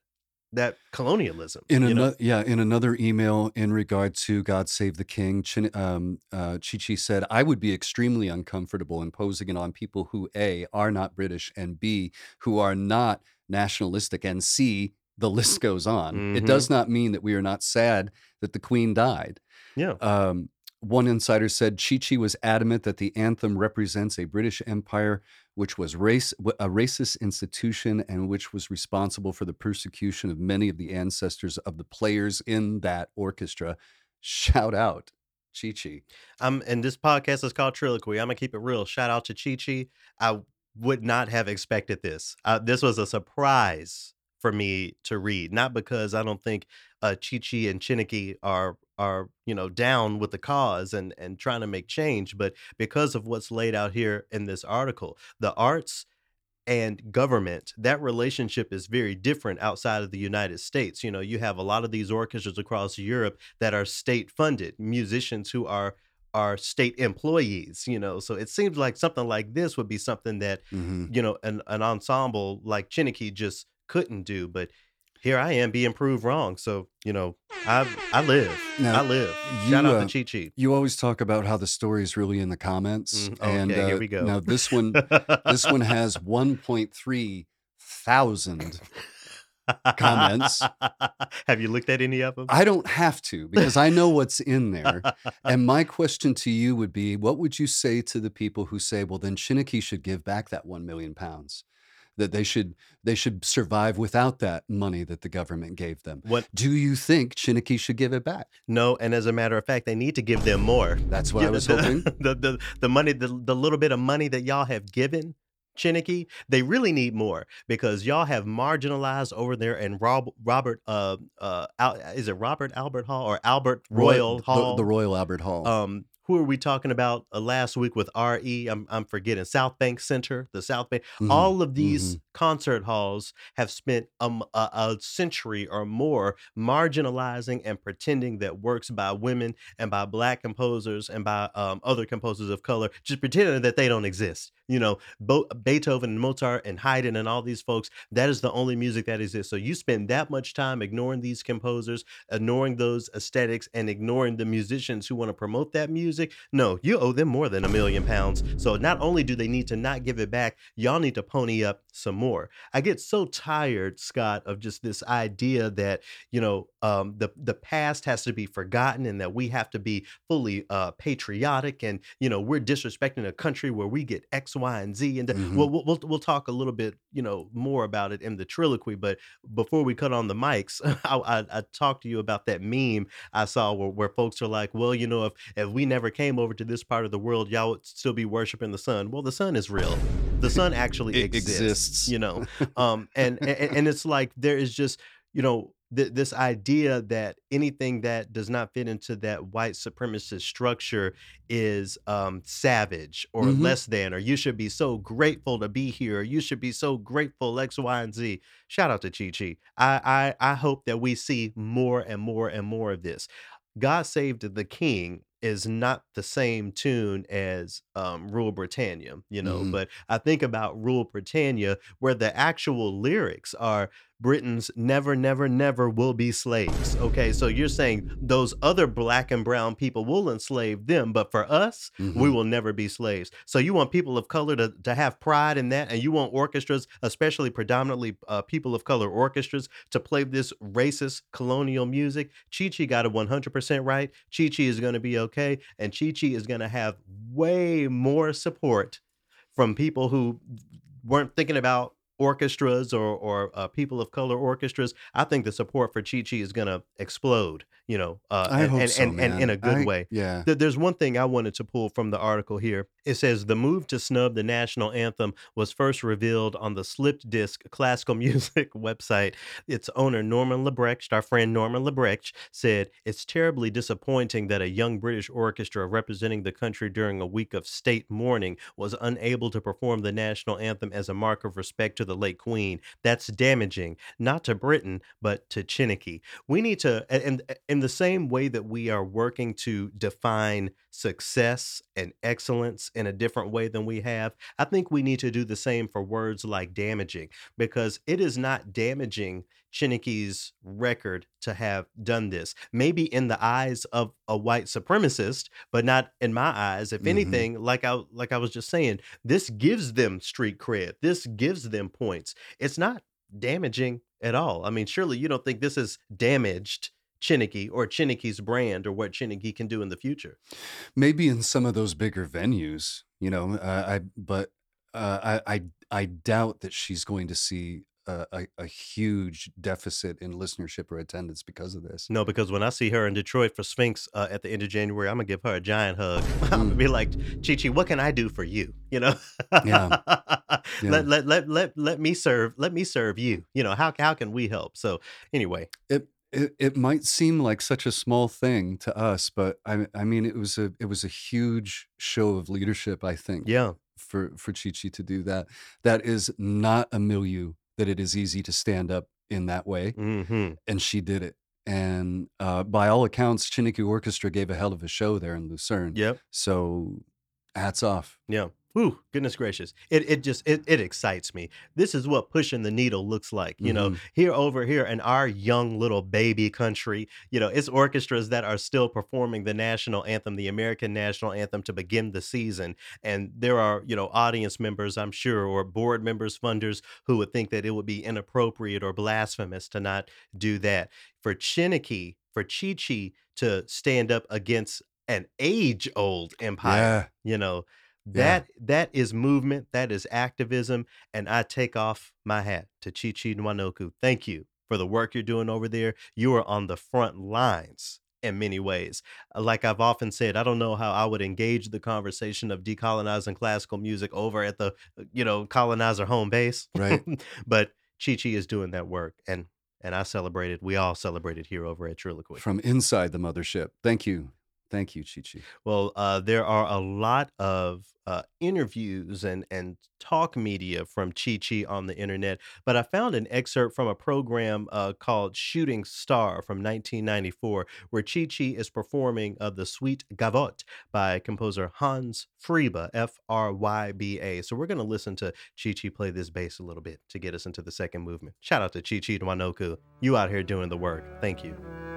that colonialism In another, yeah, in another email in regard to God Save the King, Chin, um, uh, Chi-Chi said, I would be extremely uncomfortable imposing it on people who A, are not British, and B, who are not nationalistic, and C, the list goes on. It hmm does not mean that we are not sad that the Queen died. yeah Um, one insider said Chi Chi was adamant that the anthem represents a British Empire which was race a racist institution and which was responsible for the persecution of many of the ancestors of the players in that orchestra. Shout out, Chi Chi. um and this podcast is called trilloquy i'm gonna keep it real shout out to chi chi i would not have expected this uh, this was a surprise for me to read not because i don't think uh chi chi and chineke are are you know down with the cause and and trying to make change but because of what's laid out here in this article the arts and government that relationship is very different outside of the united states. You know you have a lot of these orchestras across europe that are state funded musicians who are are state employees you know so it seems like something like this would be something that hmm you know an, an ensemble like chineke just couldn't do but here i am being proved wrong so you know i i live Now, i live you shout out uh, to chi you always talk about how the story is really in the comments, and okay here uh, we go now this one this one has 1.3 thousand comments. have you looked at any of them I don't have to because I know what's in there. And my question to you would be what would you say to the people who say, well, then Chineke should give back that 1 million pounds? That they should they should survive without that money that the government gave them. what Do you think Chineke should give it back? No, and as a matter of fact, they need to give them more. That's what You I was the, hoping. the the the money, the the little bit of money that y'all have given Chineke, they really need more because y'all have marginalized over there and Rob, Robert uh uh Al, is it Robert Albert Hall or Albert Royal the, Hall? the Royal Albert Hall. um who are we talking about uh, last week with RE? I'm I'm forgetting South Bank Center, the South Bank. Mhm, All of these mhm. concert halls have spent um, a, a century or more marginalizing and pretending that works by women and by black composers and by um, other composers of color, just pretending that they don't exist. You know, Bo- Beethoven and Mozart and Haydn and all these folks, that is the only music that exists. So you spend that much time ignoring these composers, ignoring those aesthetics, and ignoring the musicians who want to promote that music. No, you owe them more than a million pounds. So not only do they need to not give it back, y'all need to pony up some more. I get so tired, Scott, of just this idea that you know um, the the past has to be forgotten and that we have to be fully uh, patriotic and you know we're disrespecting a country where we get X, Y, and Z. And Mhm. we'll, we'll we'll we'll talk a little bit you know more about it in the Trilloquy. But before we cut on the mics, I, I, I talked to you about that meme I saw where, where folks are like, well, you know, if if we never came over to this part of the world, y'all would still be worshiping the sun. Well, the sun is real. The sun actually It exists, exists. You know, um, and, and and it's like there is just you know th- this idea that anything that does not fit into that white supremacist structure is um, savage or Mhm. less than, or you should be so grateful to be here, or you should be so grateful X, Y, and Z. Shout out to Chi Chi. I, I I hope that we see more and more and more of this. God Saved the King is not the same tune as um, Rule Britannia, you know, Mhm. but I think about Rule Britannia where the actual lyrics are Britons never, never, never will be slaves. Okay, so you're saying those other black and brown people will enslave them, but for us, we Mhm. will never be slaves. So you want people of color to, to have pride in that, and you want orchestras, especially predominantly uh, people of color orchestras, to play this racist colonial music. Chi Chi got it 100% right. Chi Chi is going to be okay, and Chi Chi is going to have way more support from people who weren't thinking about orchestras or or uh, people of color orchestras, I think the support for Chi Chi is gonna explode. You know, uh, I and, hope and, so, and and in a good I way. yeah. Th- There's one thing I wanted to pull from the article here. It says the move to snub the national anthem was first revealed on the Slipped Disc classical music website. Its owner, Norman Lebrecht, our friend Norman Lebrecht, said it's terribly disappointing that a young British orchestra representing the country during a week of state mourning was unable to perform the national anthem as a mark of respect to the late Queen. That's damaging, not to Britain, but to Chinnicky. We need to, and in the same way that we are working to define success and excellence in a different way than we have, I think we need to do the same for words like damaging, because it is not damaging Chineke's record to have done this. Maybe in the eyes of a white supremacist, but not in my eyes. If Mhm. anything, like I like I was just saying, this gives them street cred. This gives them points. It's not damaging at all. I mean, surely you don't think this has damaged Chineke or Chineke's brand or what Chineke can do in the future. Maybe in some of those bigger venues, you know, uh, I but uh, I I I doubt that she's going to see a, a, huge deficit in listenership or attendance because of this. No, because when I see her in Detroit for Sphinx uh, at the end of January, I'm gonna give her a giant hug. I'm gonna Mm. be like, Chi Chi, what can I do for you? You know, Yeah, yeah. let, let let let let me serve. Let me serve you. You know, how how can we help? So anyway, It, it it might seem like such a small thing to us, but I I mean it was a it was a huge show of leadership, I think, yeah, for for Chi Chi to do that. That is not a milieu that it is easy to stand up in that way, hmm and she did it. And uh, by all accounts, Chineke Orchestra gave a hell of a show there in Lucerne. yep. So hats off. Yeah. Whew, goodness gracious. It it just it it excites me. This is what pushing the needle looks like. You know, hmm here over here in our young little baby country, you know, it's orchestras that are still performing the national anthem, the American national anthem to begin the season. And there are, you know, audience members, I'm sure, or board members, funders who would think that it would be inappropriate or blasphemous to not do that. For Chineke, for Chi Chi to stand up against an age old empire, Yeah, you know, yeah. that that is movement, that is activism, and I take off my hat to Chi Chi Nwanoku. Thank you for the work you're doing over there. You are on the front lines in many ways. Uh, Like I've often said, I don't know how I would engage the conversation of decolonizing classical music over at the, uh, you know, colonizer home base. Right. but Chi Chi is doing that work and and I celebrated, we all celebrated here over at Trilloquy. From inside the mothership. Thank you. Thank you, Chi Chi. Well, uh, there are a lot of uh, interviews and and talk media from Chi Chi on the internet, but I found an excerpt from a program uh, called Shooting Star from 1994, where Chi Chi is performing uh, the Suite Gavotte by composer Hans Fryba, F R Y B A. So we're going to listen to Chi Chi play this bass a little bit to get us into the second movement. Shout out to Chi Chi Nwanoku. You out here doing the work. Thank you.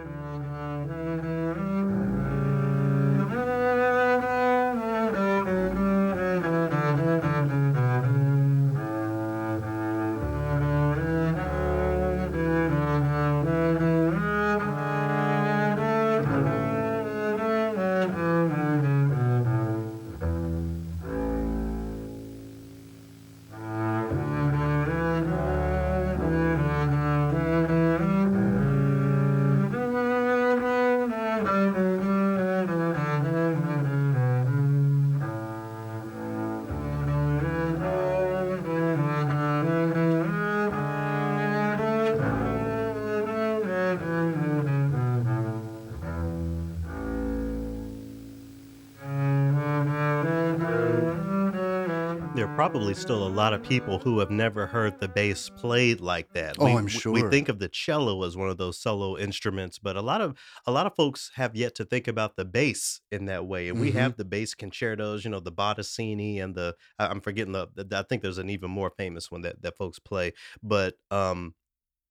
Probably still a lot of people who have never heard the bass played like that. Oh, we, I'm sure. We think of the cello as one of those solo instruments, but a lot of a lot of folks have yet to think about the bass in that way. And we hmm have the bass concertos, you know, the Bottesini and the I'm forgetting the, the I think there's an even more famous one that that folks play. But um,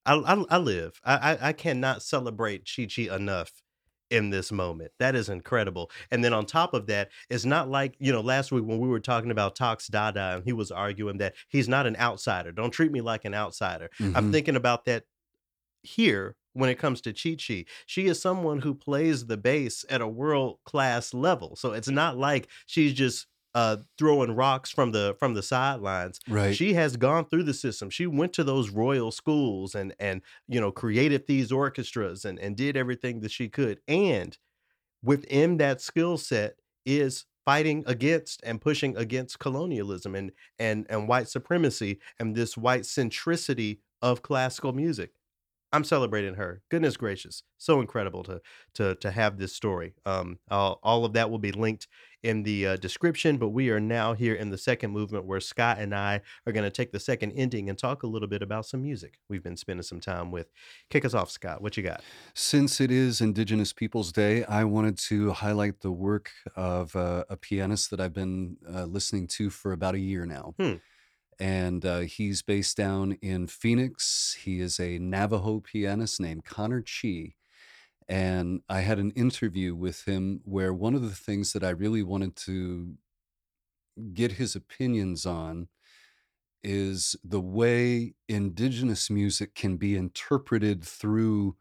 I I, I live. I, I I cannot celebrate Chi Chi enough in this moment. That is incredible. And then on top of that, it's not like, you know, last week when we were talking about Tox Dada and he was arguing that he's not an outsider. Don't treat me like an outsider. I'm hmm thinking about that here when it comes to Chi Chi. She is someone who plays the bass at a world class level. So it's not like she's just uh, throwing rocks from the from the sidelines. Right. She has gone through the system. She went to those royal schools and and you know created these orchestras and and did everything that she could. And within that skill set is fighting against and pushing against colonialism and and and white supremacy and this white centricity of classical music. I'm celebrating her. Goodness gracious, so incredible to to to have this story. Um, all, all of that will be linked in the uh, description. But we are now here in the second movement where Scott and I are going to take the second ending and talk a little bit about some music we've been spending some time with. Kick us off, Scott. What you got? Since it is Indigenous Peoples Day, I wanted to highlight the work of uh, a pianist that I've been uh, listening to for about a year now. Hmm. And uh, he's based down in Phoenix. He is a Navajo pianist named Connor Chee. And I had an interview with him where one of the things that I really wanted to get his opinions on is the way indigenous music can be interpreted through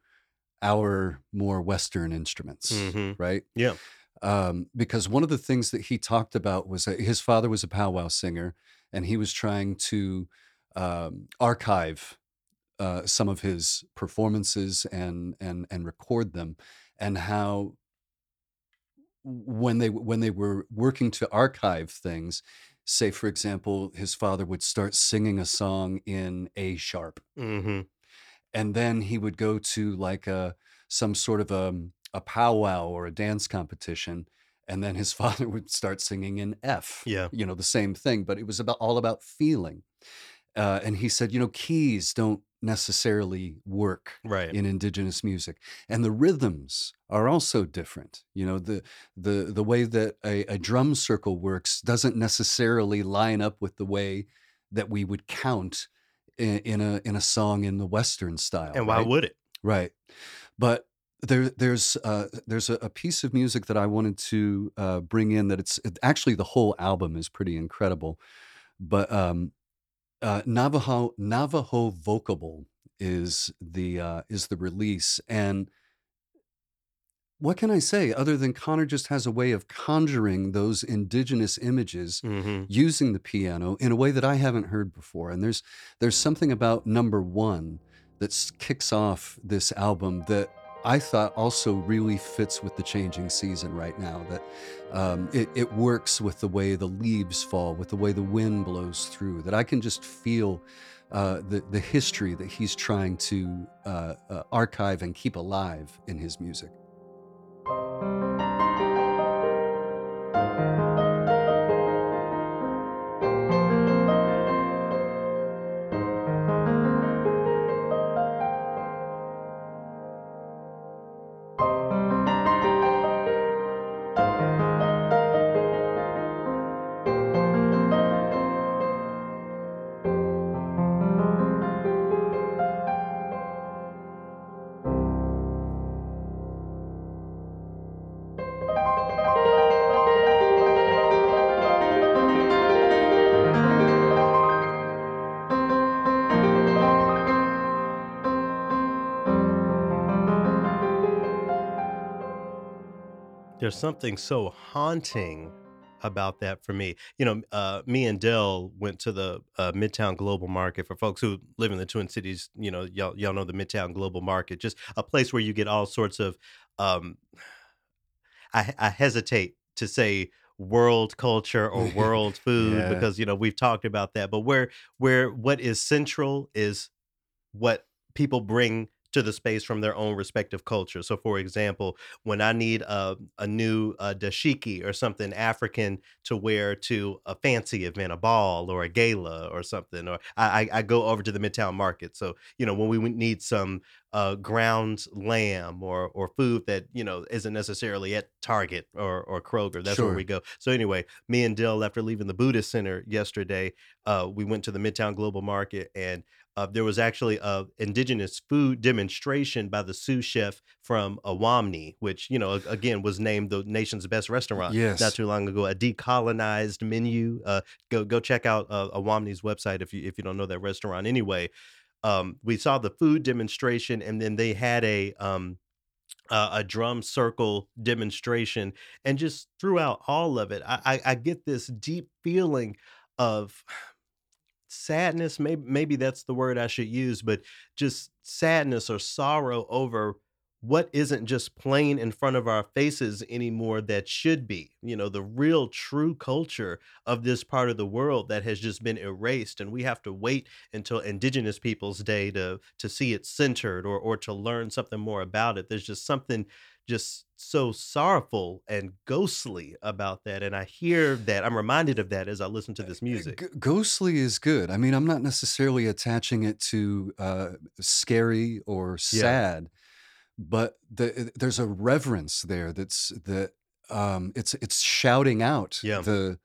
our more Western instruments, Mhm. right? Yeah. Um, because one of the things that he talked about was that his father was a powwow singer, and he was trying to um, archive uh, some of his performances and and and record them, and how when they when they were working to archive things, say for example, his father would start singing a song in A sharp, hmm and then he would go to like a some sort of a a powwow or a dance competition and then his father would start singing in f Yeah. you know the same thing but it was about all about feeling uh, and he said you know keys don't necessarily work Right. in indigenous music and the rhythms are also different you know the the the way that a, a drum circle works doesn't necessarily line up with the way that we would count in, in a in a song in the western style and why right? would it? Right. But there, there's uh, there's a, a piece of music that I wanted to uh, bring in that it's it, actually the whole album is pretty incredible, but um, uh, Navajo Navajo Vocable is the uh, is the release, and what can I say other than Connor just has a way of conjuring those indigenous images hmm using the piano in a way that I haven't heard before. And there's there's something about number one that kicks off this album that I thought also really fits with the changing season right now. That um, it, it works with the way the leaves fall, with the way the wind blows through. That I can just feel uh, the the history that he's trying to uh, uh, archive and keep alive in his music. Something so haunting about that for me. You know, uh, me and Dell went to the uh, Midtown Global Market. For folks who live in the Twin Cities, you know, y'all y'all know the Midtown Global Market, just a place where you get all sorts of. Um, I, I hesitate to say world culture or world food Yeah. because you know we've talked about that, but where where what is central is what people bring to the space from their own respective culture. So, for example, when I need a, a new uh, dashiki or something African to wear to a fancy event, a ball or a gala or something, or I, I go over to the Midtown Market. So, you know, when we need some uh, ground lamb or or food that you know isn't necessarily at Target or or Kroger, that's where we go. So anyway, me and Dill, after leaving the Buddhist Center yesterday, uh, we went to the Midtown Global Market and uh, there was actually a indigenous food demonstration by the sous chef from Owamni, which you know again was named the nation's best restaurant not too long ago. A decolonized menu. Uh, go go check out uh, Owamni's website if you if you don't know that restaurant. Anyway, um, we saw the food demonstration, and then they had a um, uh, a drum circle demonstration, and just throughout all of it, I I I get this deep feeling of sadness, maybe maybe that's the word I should use, but just sadness or sorrow over what isn't just plain in front of our faces anymore that should be. You know, the real true culture of this part of the world that has just been erased and we have to wait until indigenous peoples day to to see it centered or or to learn something more about it. There's just something just so sorrowful and ghostly about that and I hear that I'm reminded of that as I listen to this music. G- ghostly is good. I mean, I'm not necessarily attaching it to uh, scary or Yeah. But the, there's a reverence there that's that um, it's it's shouting out Yeah. the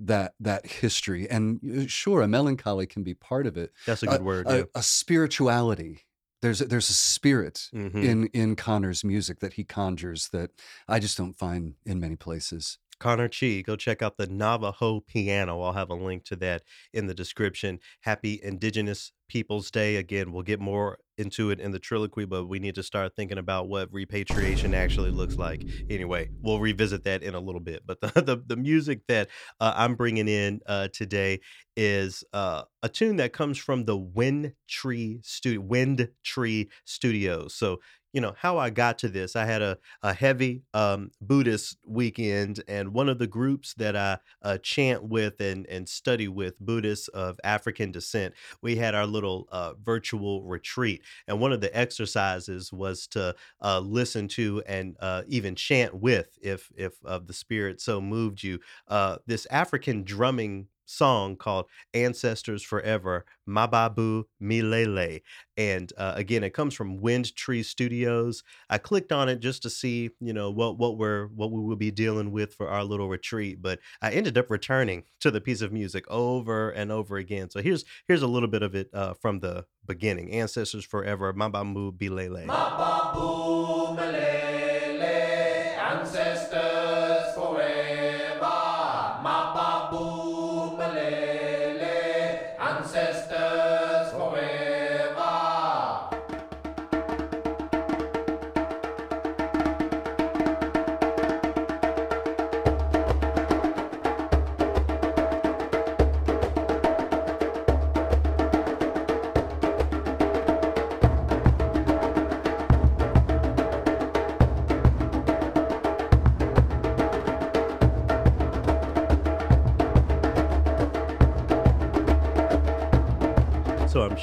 that that history, and sure, a melancholy can be part of it. That's a A, good word. a, Yeah. a spirituality. There's a, there's a spirit Mhm. in in Connor's music that he conjures that I just don't find in many places. Connor Chee, go check out the Navajo piano. I'll have a link to that in the description. Happy Indigenous Peoples Day. Again, we'll get more into it in the Trilloquy, but we need to start thinking about what repatriation actually looks like. Anyway, we'll revisit that in a little bit. But the the, the music that uh, I'm bringing in uh, today is uh, a tune that comes from the Wind Tree Studio, Wind Tree Studios. So you know how I got to this. I had a a heavy um, Buddhist weekend, and one of the groups that I uh, chant with and and study with, Buddhists of African descent, we had our little uh, virtual retreat, and one of the exercises was to uh, listen to and uh, even chant with, if if uh, the spirit so moved you, uh, this African drumming song called ancestors forever mababu milele and uh, again it comes from wind tree studios I clicked on it just to see, you know, what what we're what we will be dealing with for our little retreat, but I ended up returning to the piece of music over and over again. So here's here's a little bit of it uh, from the beginning. Ancestors forever, Mabamu Bilele. Ancestors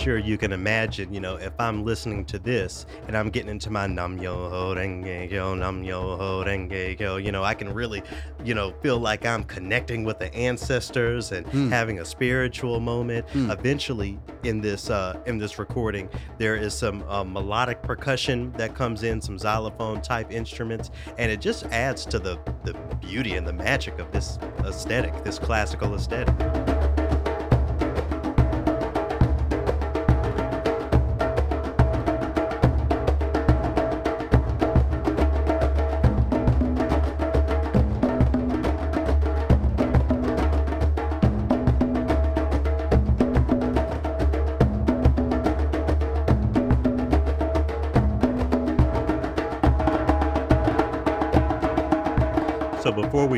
sure you can imagine, you know, if I'm listening to this and I'm getting into my nam myoho renge kyo, nam myoho renge kyo, you know, I can really, you know, feel like I'm connecting with the ancestors and Hmm. having a spiritual moment. Hmm. Eventually, in this uh, in this recording, there is some uh, melodic percussion that comes in, some xylophone type instruments, and it just adds to the the beauty and the magic of this aesthetic, this classical aesthetic.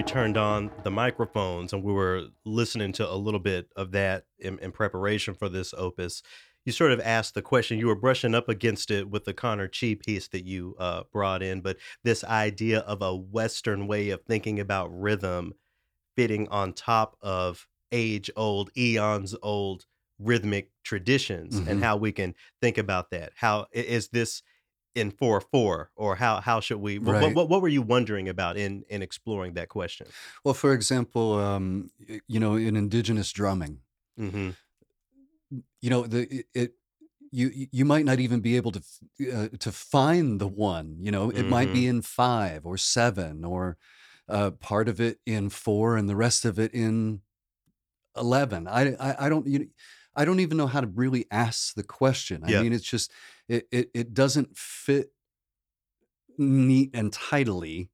Turned on the microphones and we were listening to a little bit of that in, in preparation for this opus, you sort of asked the question. You were brushing up against it with the Connor Chee piece that you uh, brought in, but this idea of a Western way of thinking about rhythm fitting on top of age old, eons old rhythmic traditions, and hmm how we can think about that. how is this? In four four or how how should we what, Right. what what were you wondering about in in exploring that question? Well, for example, um, you know, in indigenous drumming, hmm you know, the it, it you you might not even be able to uh, to find the one. You know, it might hmm be in five or seven, or uh, part of it in four, and the rest of it in 11 i i, I don't you know, i don't even know how to really ask the question. I yeah. mean it's just it, it it doesn't fit neat and tidily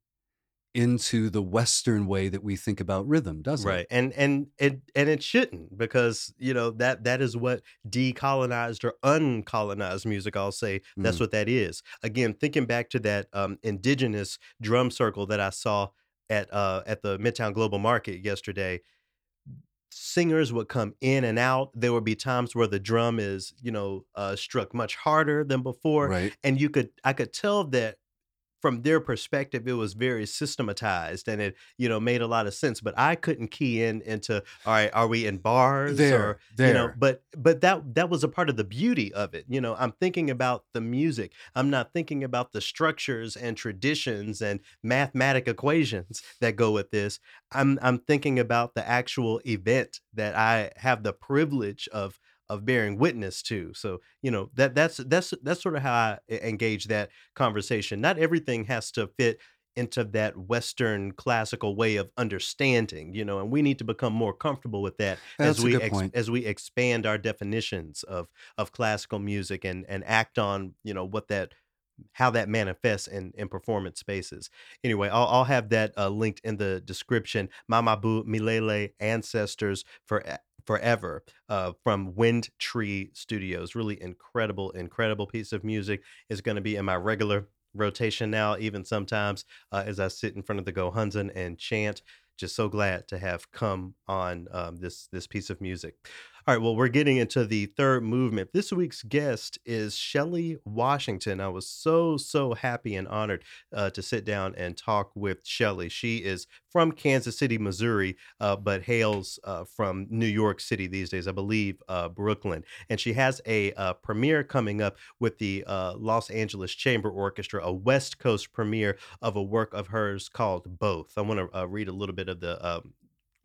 into the Western way that we think about rhythm, doesn't Right. it? And and it and it shouldn't because, you know, that that is what decolonized or uncolonized music, I'll say, that's Mm. what that is. Again, thinking back to that um, indigenous drum circle that I saw at uh, at the Midtown Global Market yesterday, singers would come in and out. There would be times where the drum is, you know, uh, struck much harder than before, Right. and you could I could tell that from their perspective, it was very systematized and it, you know, made a lot of sense. But I couldn't key in into, all right, are we in bars or, There, you know, there. but but that that was a part of the beauty of it. You know, I'm thinking about the music. I'm not thinking about the structures and traditions and mathematic equations that go with this. I'm I'm thinking about the actual event that I have the privilege of of bearing witness to. So, you know, that that's that's that's sort of how I engage that conversation. Not everything has to fit into that Western classical way of understanding, you know, and we need to become more comfortable with that That's as we ex- as we expand our definitions of of classical music and and act on, you know, what that how that manifests in in performance spaces. Anyway, I'll, I'll have that uh, linked in the description. Mamabu Milele Ancestors for Forever uh, from Wind Tree Studios. Really incredible, incredible piece of music. is going to be in my regular rotation now, even sometimes uh, as I sit in front of the Gohonzon and chant. Just so glad to have come on um, this this piece of music. All right, well, we're getting into the third movement. This week's guest is Shelley Washington. I was so, so happy and honored uh, to sit down and talk with Shelley. She is from Kansas City, Missouri, uh, but hails uh, from New York City these days, I believe, uh, Brooklyn. And she has a uh, premiere coming up with the uh, Los Angeles Chamber Orchestra, a West Coast premiere of a work of hers called Both. I want to read a little bit of the um,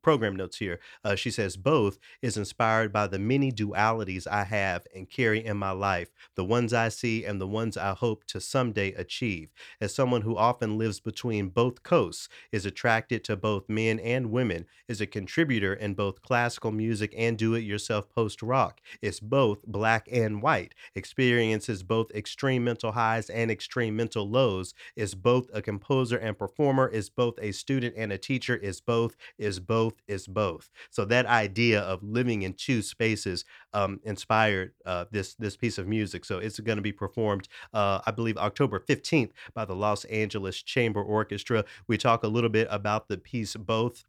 program notes here. Uh, she says, Both is inspired by the many dualities I have and carry in my life, the ones I see and the ones I hope to someday achieve. As someone who often lives between both coasts, is attracted to both men and women, is a contributor in both classical music and do it yourself post rock, is both black and white, experiences both extreme mental highs and extreme mental lows, is both a composer and performer, is both a student and a teacher, is both, is both, is both. So that idea of living in two spaces um, inspired uh, this this piece of music. So it's going to be performed, uh, I believe, October fifteenth by the Los Angeles Chamber Orchestra. We talk a little bit about the piece both.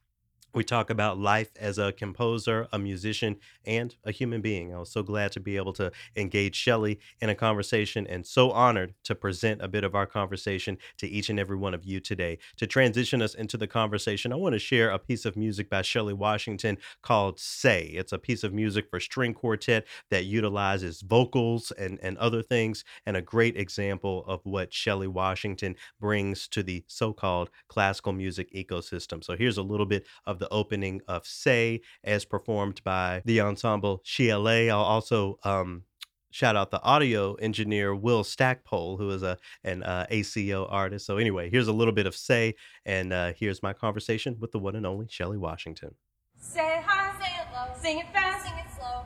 We talk about life as a composer, a musician, and a human being. I was so glad to be able to engage Shelley in a conversation and so honored to present a bit of our conversation to each and every one of you today. To transition us into the conversation, I want to share a piece of music by Shelley Washington called Say. It's a piece of music for string quartet that utilizes vocals and, and other things, and a great example of what Shelley Washington brings to the so called classical music ecosystem. So here's a little bit of the opening of Say as performed by the ensemble Chiale. I'll also um, shout out the audio engineer Will Stackpole, who is a an uh, ACO artist. So anyway, here's a little bit of Say, and uh, here's my conversation with the one and only Shelley Washington. Say it high, Sing it low. sing it fast, Sing it slow.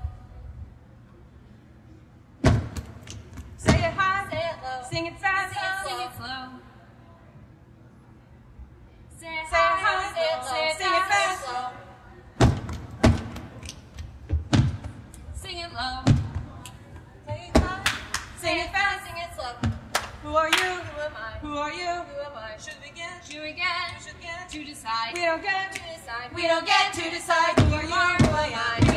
say it high, Say it low. sing it fast, Sing it slow. It Say it high. high, Say it low. sing it fast. Sing it low. say high, sing it fast. Sing it slow. Who are you? Who am I? Who are you? Who am I? Should we get? Do we get Should get? to decide? We don't get. to decide. We don't get to decide who are you, who am. We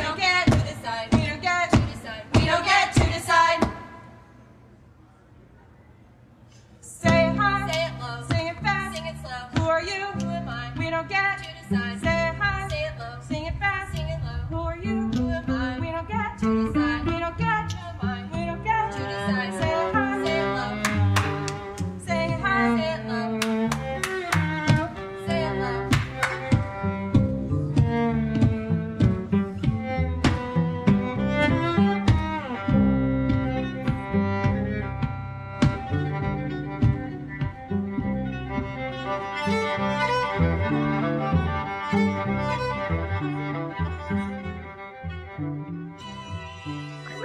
don't get. To decide. Say it high, Say it low. sing it fast. Sing it low. Who are you? Who am I? We don't get. To decide.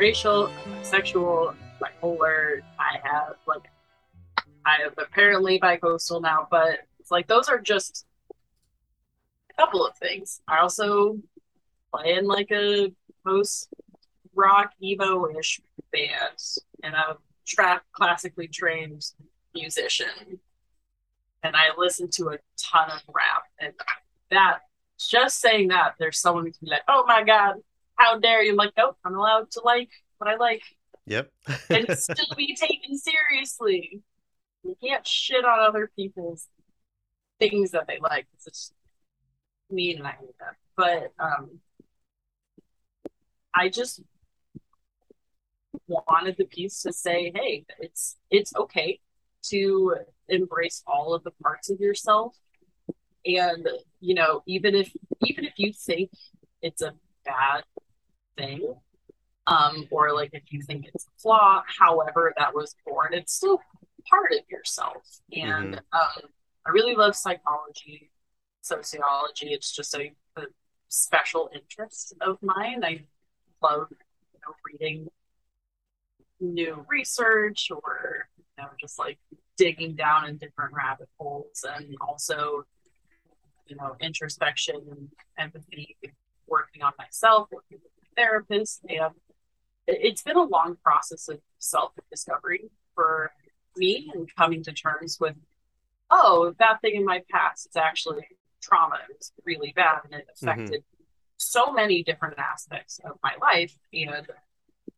Racial, sexual, bipolar. I have like I have apparently bicoastal now, but it's like those are just a couple of things. I also play in like a post rock emo ish band, and I'm a tra- classically trained musician, and I listen to a ton of rap, and that just saying that there's someone who can be like, oh my god, how dare you? I'm like, nope, I'm allowed to like what I like Yep. and still be taken seriously. You can't shit on other people's things that they like. It's just mean and I hate that. But um I just wanted the piece to say, hey, it's it's okay to embrace all of the parts of yourself. And you know, even if even if you think it's a bad thing, um, or like if you think it's a flaw, however that was born, it's still part of yourself. And um, I really love psychology, sociology. It's just a, a special interest of mine. I love you know, reading new research or you know just like digging down in different rabbit holes and also you know introspection and empathy working on myself working with therapist and it- it's been a long process of self-discovery for me and coming to terms with oh that thing in my past is actually trauma it was really bad and it mm-hmm. affected so many different aspects of my life and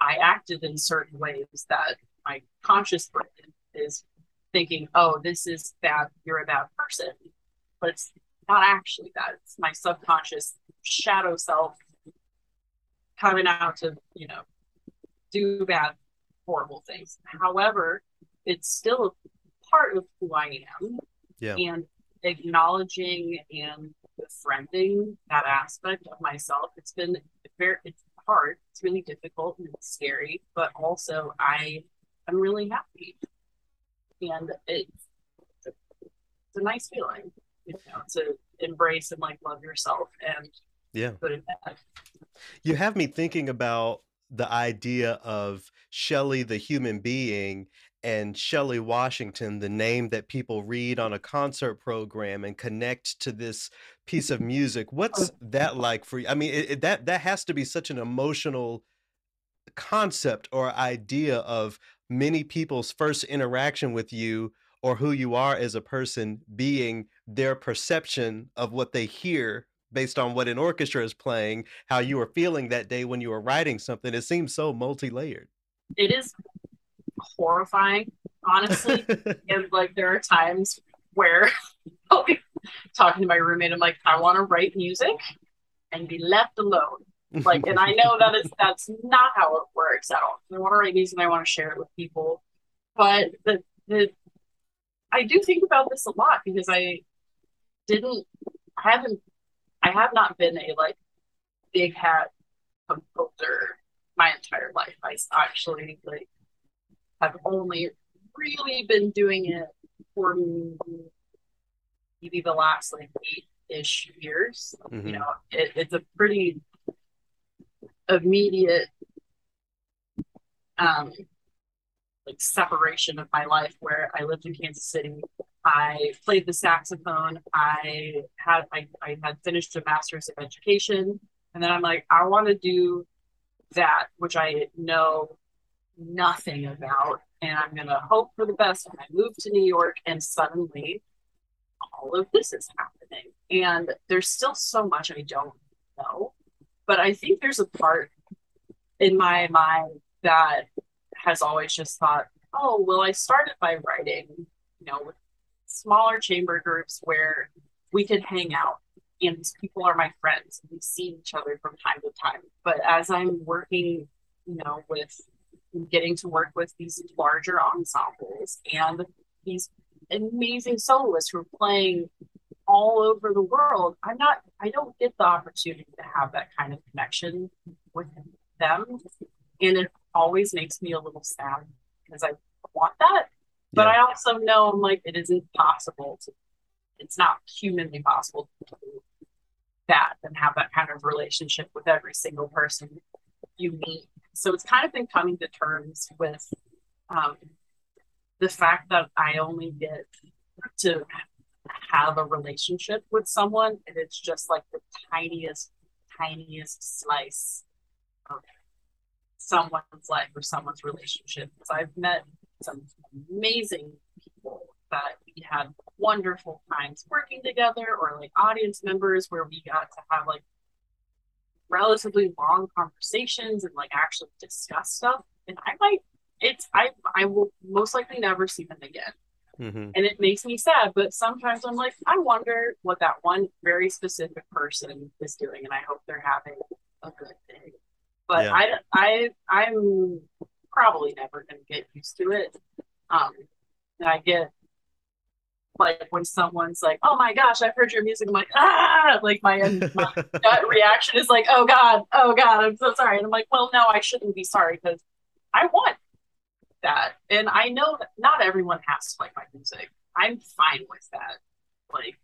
i acted in certain ways that my conscious brain is thinking oh this is bad you're a bad person but it's not actually that it's my subconscious shadow self coming out to you know do bad horrible things. However it's still a part of who i am Yeah. and acknowledging and befriending that aspect of myself. It's been very it's hard. It's really difficult and it's scary but also i i'm really happy. And it's it's a nice feeling you know to embrace and like love yourself and Yeah. good and bad You have me thinking about the idea of Shelley, the human being, and Shelley Washington, the name that people read on a concert program and connect to this piece of music. What's that like for you? I mean, it, it- that that has to be such an emotional concept or idea of many people's first interaction with you or who you are as a person being their perception of what they hear based on what an orchestra is playing, how you were feeling that day when you were writing something. It seems so multi-layered. it is horrifying honestly and like there are times where I'll talking to my roommate i'm like i want to write music and be left alone like and i know that is that's not how it works at all i want to write music and i want to share it with people but the the i do think about this a lot because i didn't i haven't i have not been a like big hat composer my entire life i actually like have only really been doing it for maybe the last like eight ish years. Mhm. You know, it, it's a pretty immediate um like separation of my life where I lived in Kansas City. I played the saxophone. I had I, I had finished a master's of education. And then I'm like, I want to do that, which I know nothing about. And I'm gonna hope for the best. And I moved to New York and suddenly all of this is happening. And there's still so much I don't know. But I think there's a part in my mind that has always just thought, oh, well, I started by writing, you know, with smaller chamber groups where we could hang out and these people are my friends we see each other from time to time. But as I'm working, you know, with getting to work with these larger ensembles and these amazing soloists who are playing all over the world, I'm not, I don't get the opportunity to have that kind of connection with them. And it always makes me a little sad because I want that. But Yeah. I also know I'm like, it isn't possible to, it's not humanly possible to do that and have that kind of relationship with every single person you meet. So it's kind of been coming to terms with um, the fact that I only get to have a relationship with someone and it's just like the tiniest, tiniest slice of someone's life or someone's relationship. Because I've met some amazing people that we had wonderful times working together or like audience members where we got to have like relatively long conversations and like actually discuss stuff. And I might it's I I will most likely never see them again. hmm And it makes me sad, but sometimes I'm like, I wonder what that one very specific person is doing, and I hope they're having a good day. But Yeah. I, I, I'm probably never going to get used to it. Um, and I get like when someone's like, "Oh my gosh, I've heard your music," I'm like, ah, like my, my gut reaction is like, "Oh God, oh God, I'm so sorry," and I'm like, "Well, no, I shouldn't be sorry because I want that. And I know that not everyone has to like my music. I'm fine with that. Like,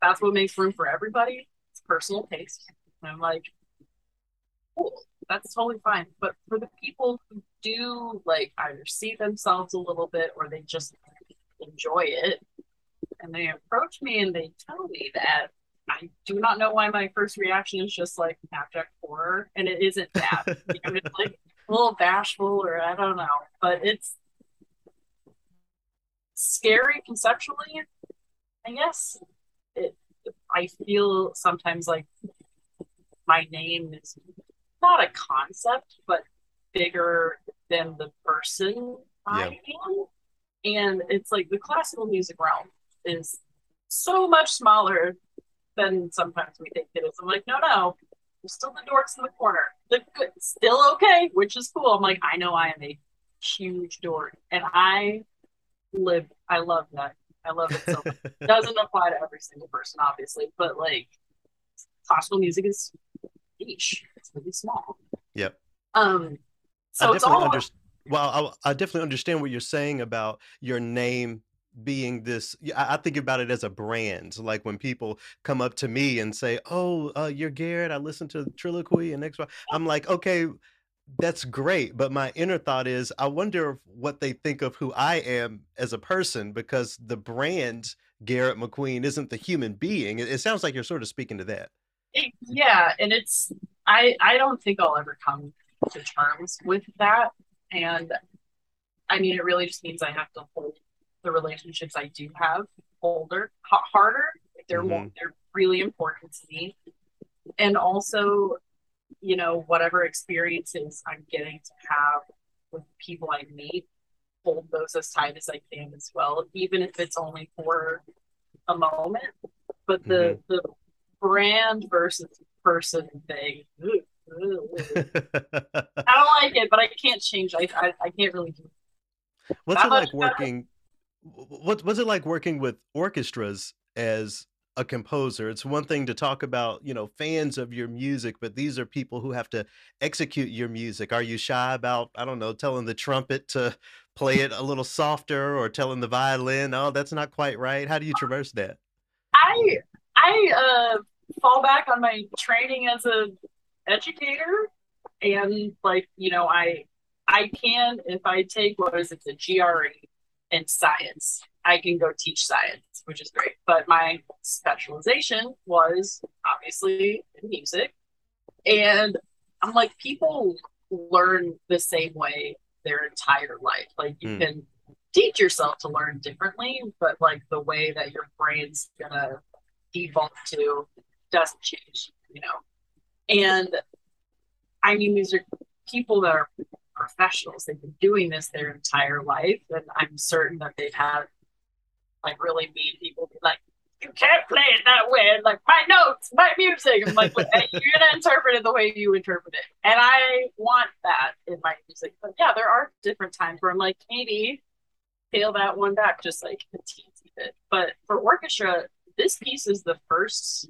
that's what makes room for everybody. It's personal taste. And I'm like, cool, that's totally fine. But for the people who do like either see themselves a little bit or they just enjoy it and they approach me and they tell me that I do not know why my first reaction is just like abject horror, and it isn't that. I'm just like a little bashful, or I don't know, but it's scary conceptually. I guess it. I feel sometimes like my name is not a concept, but bigger than the person I am, and it's like the classical music realm is so much smaller than sometimes we think it is. I'm like, no, no, we're still the dorks in the corner. The good, still okay, which is cool. I'm like, I know I am a huge dork, and I live. I love that. I love it so much. Doesn't apply to every single person, obviously, but like classical music is niche. It's really small. Yep. Um, so I definitely understand. Well, I, I definitely understand what you're saying about your name being this. I I think about it as a brand. Like when people come up to me and say, "Oh, uh, you're Garrett. I listen to Trilloquy and X." Y." I'm like, okay, that's great. But my inner thought is, I wonder what they think of who I am as a person because the brand Garrett McQueen isn't the human being. It, it sounds like you're sort of speaking to that. It- yeah, and it's I I don't think I'll ever come to terms with that, and I mean it really just means I have to hold the relationships I do have older ha- harder. They're more mm-hmm. they're really important to me, and also you know whatever experiences I'm getting to have with people I meet, hold those as tight as I can as well, even if it's only for a moment. But the mm-hmm. the brand versus person thing. ugh. I don't like it, but I can't change. I I, I can't really do. What's That it like working? What was it like working with orchestras as a composer? It's one thing to talk about, you know, fans of your music, but these are people who have to execute your music. Are you shy about, I don't know, telling the trumpet to play it a little softer or telling the violin, oh, that's not quite right? How do you traverse that? I I uh fall back on my training as a educator, and like you know I I can if I take what is it the GRE in science, I can go teach science, which is great. But my specialization was obviously in music, and I'm like people learn the same way their entire life. Like you Hmm. can teach yourself to learn differently, but like the way that your brain's gonna default to doesn't change, you know. And I mean, these are people that are professionals. They've been doing this their entire life, and I'm certain that they've had like really mean people be like, "You can't play it that way." And, like my notes, my music. I'm like, "Look, you're gonna interpret it the way you interpret it, and I want that in my music. But yeah, there are different times where I'm like, maybe scale that one back just like a teensy bit. But for orchestra, this piece is the first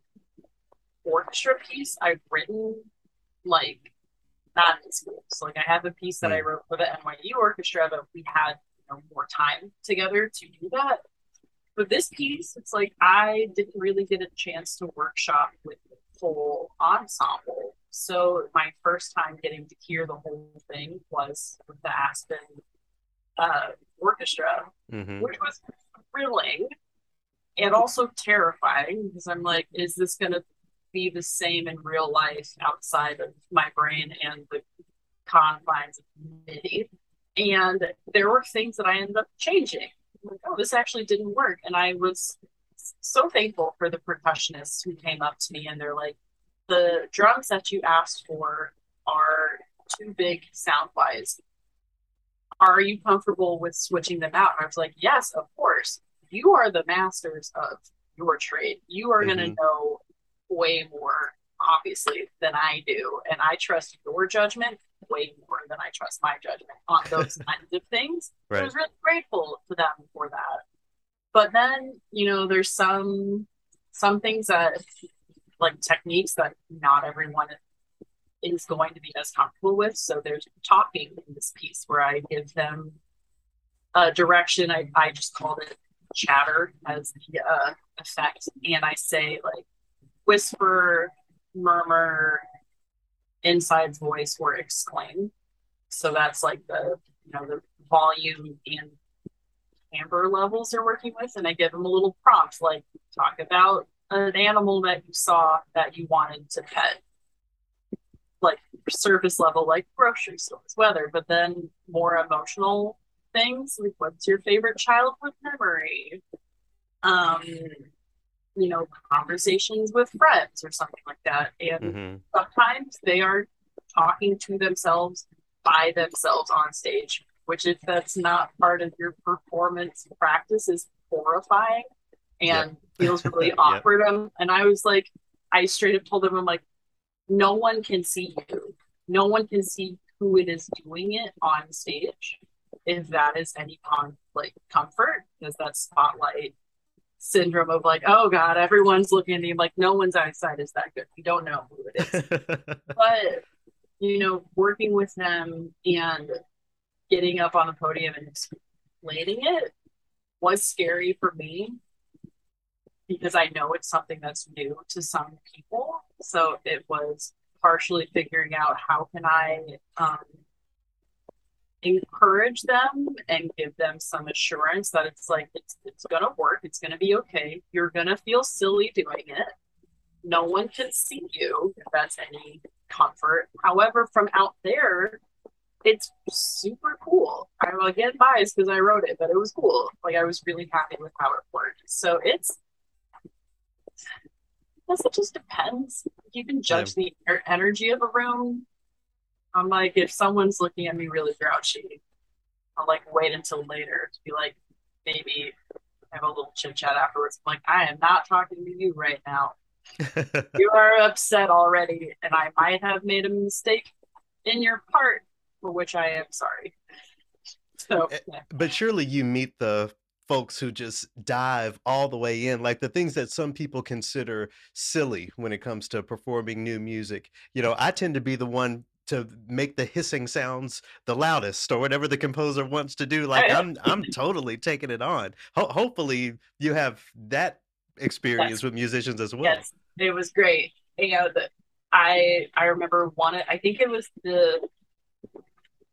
orchestra piece I've written like not in school. So like I have a piece that I wrote for the NYU orchestra that we had you know, more time together to do that. But this piece, it's like I didn't really get a chance to workshop with the full ensemble. So my first time getting to hear the whole thing was with the Aspen uh, orchestra, hmm which was thrilling. and also terrifying because I'm like, is this going to be the same in real life outside of my brain and the confines of MIDI? And there were things that I ended up changing. Like, oh, this actually didn't work. And I was so thankful for the percussionists who came up to me and they're like, the drums that you asked for are too big sound wise. Are you comfortable with switching them out? And I was like, yes, of course. You are the masters of your trade. You are going to mm-hmm. know way more, obviously, than I do. And I trust your judgment way more than I trust my judgment on those kinds of things. I was really grateful to them for that. But then, you know, there's some some things that like techniques that not everyone is going to be as comfortable with. So there's talking in this piece where I give them a direction. I, I just called it chatter as the uh, effect. And I say like whisper, murmur, inside voice, or exclaim. So that's like the you know the volume and timbre levels they're working with, and I give them a little prompt like talk about an animal that you saw that you wanted to pet, like surface level, like grocery stores, weather, but then more emotional things like what's your favorite childhood memory, um, you know, conversations with friends or something like that, and hmm sometimes they are talking to themselves by themselves on stage, which if that's not part of your performance practice is horrifying and feels really awkward. Um, and I was like, I straight up told them, I'm like, no one can see you. No one can see who it is doing it on stage. If that is any con like comfort, because that spotlight syndrome of like, oh God, everyone's looking at me. I'm like, no one's eyesight is that good. We don't know who it is but you know working with them and getting up on the podium and explaining it was scary for me because i know it's something that's new to some people so it was partially figuring out how can i um, encourage them and give them some assurance that it's like it's, it's gonna work it's gonna be okay you're gonna feel silly doing it no one can see you if that's any comfort. However, from out there, it's super cool. I'm again biased because I wrote it, but it was cool. Like I was really happy with how it worked. So it's I guess it just depends. You can judge the er- energy of a room. I'm like, if someone's looking at me really grouchy, I'll like wait until later to be like, maybe have a little chit chat afterwards. I'm like, I am not talking to you right now you are upset already, and I might have made a mistake in your part, for which I am sorry. So, Eh, yeah. but surely you meet the folks who just dive all the way in, like the things that some people consider silly when it comes to performing new music. You know, I tend to be the one to make the hissing sounds the loudest or whatever the composer wants to do. Like I'm I'm totally taking it on. Ho- hopefully you have that experience with musicians as well. yes, it was great. You know, the, I I remember one. I think it was the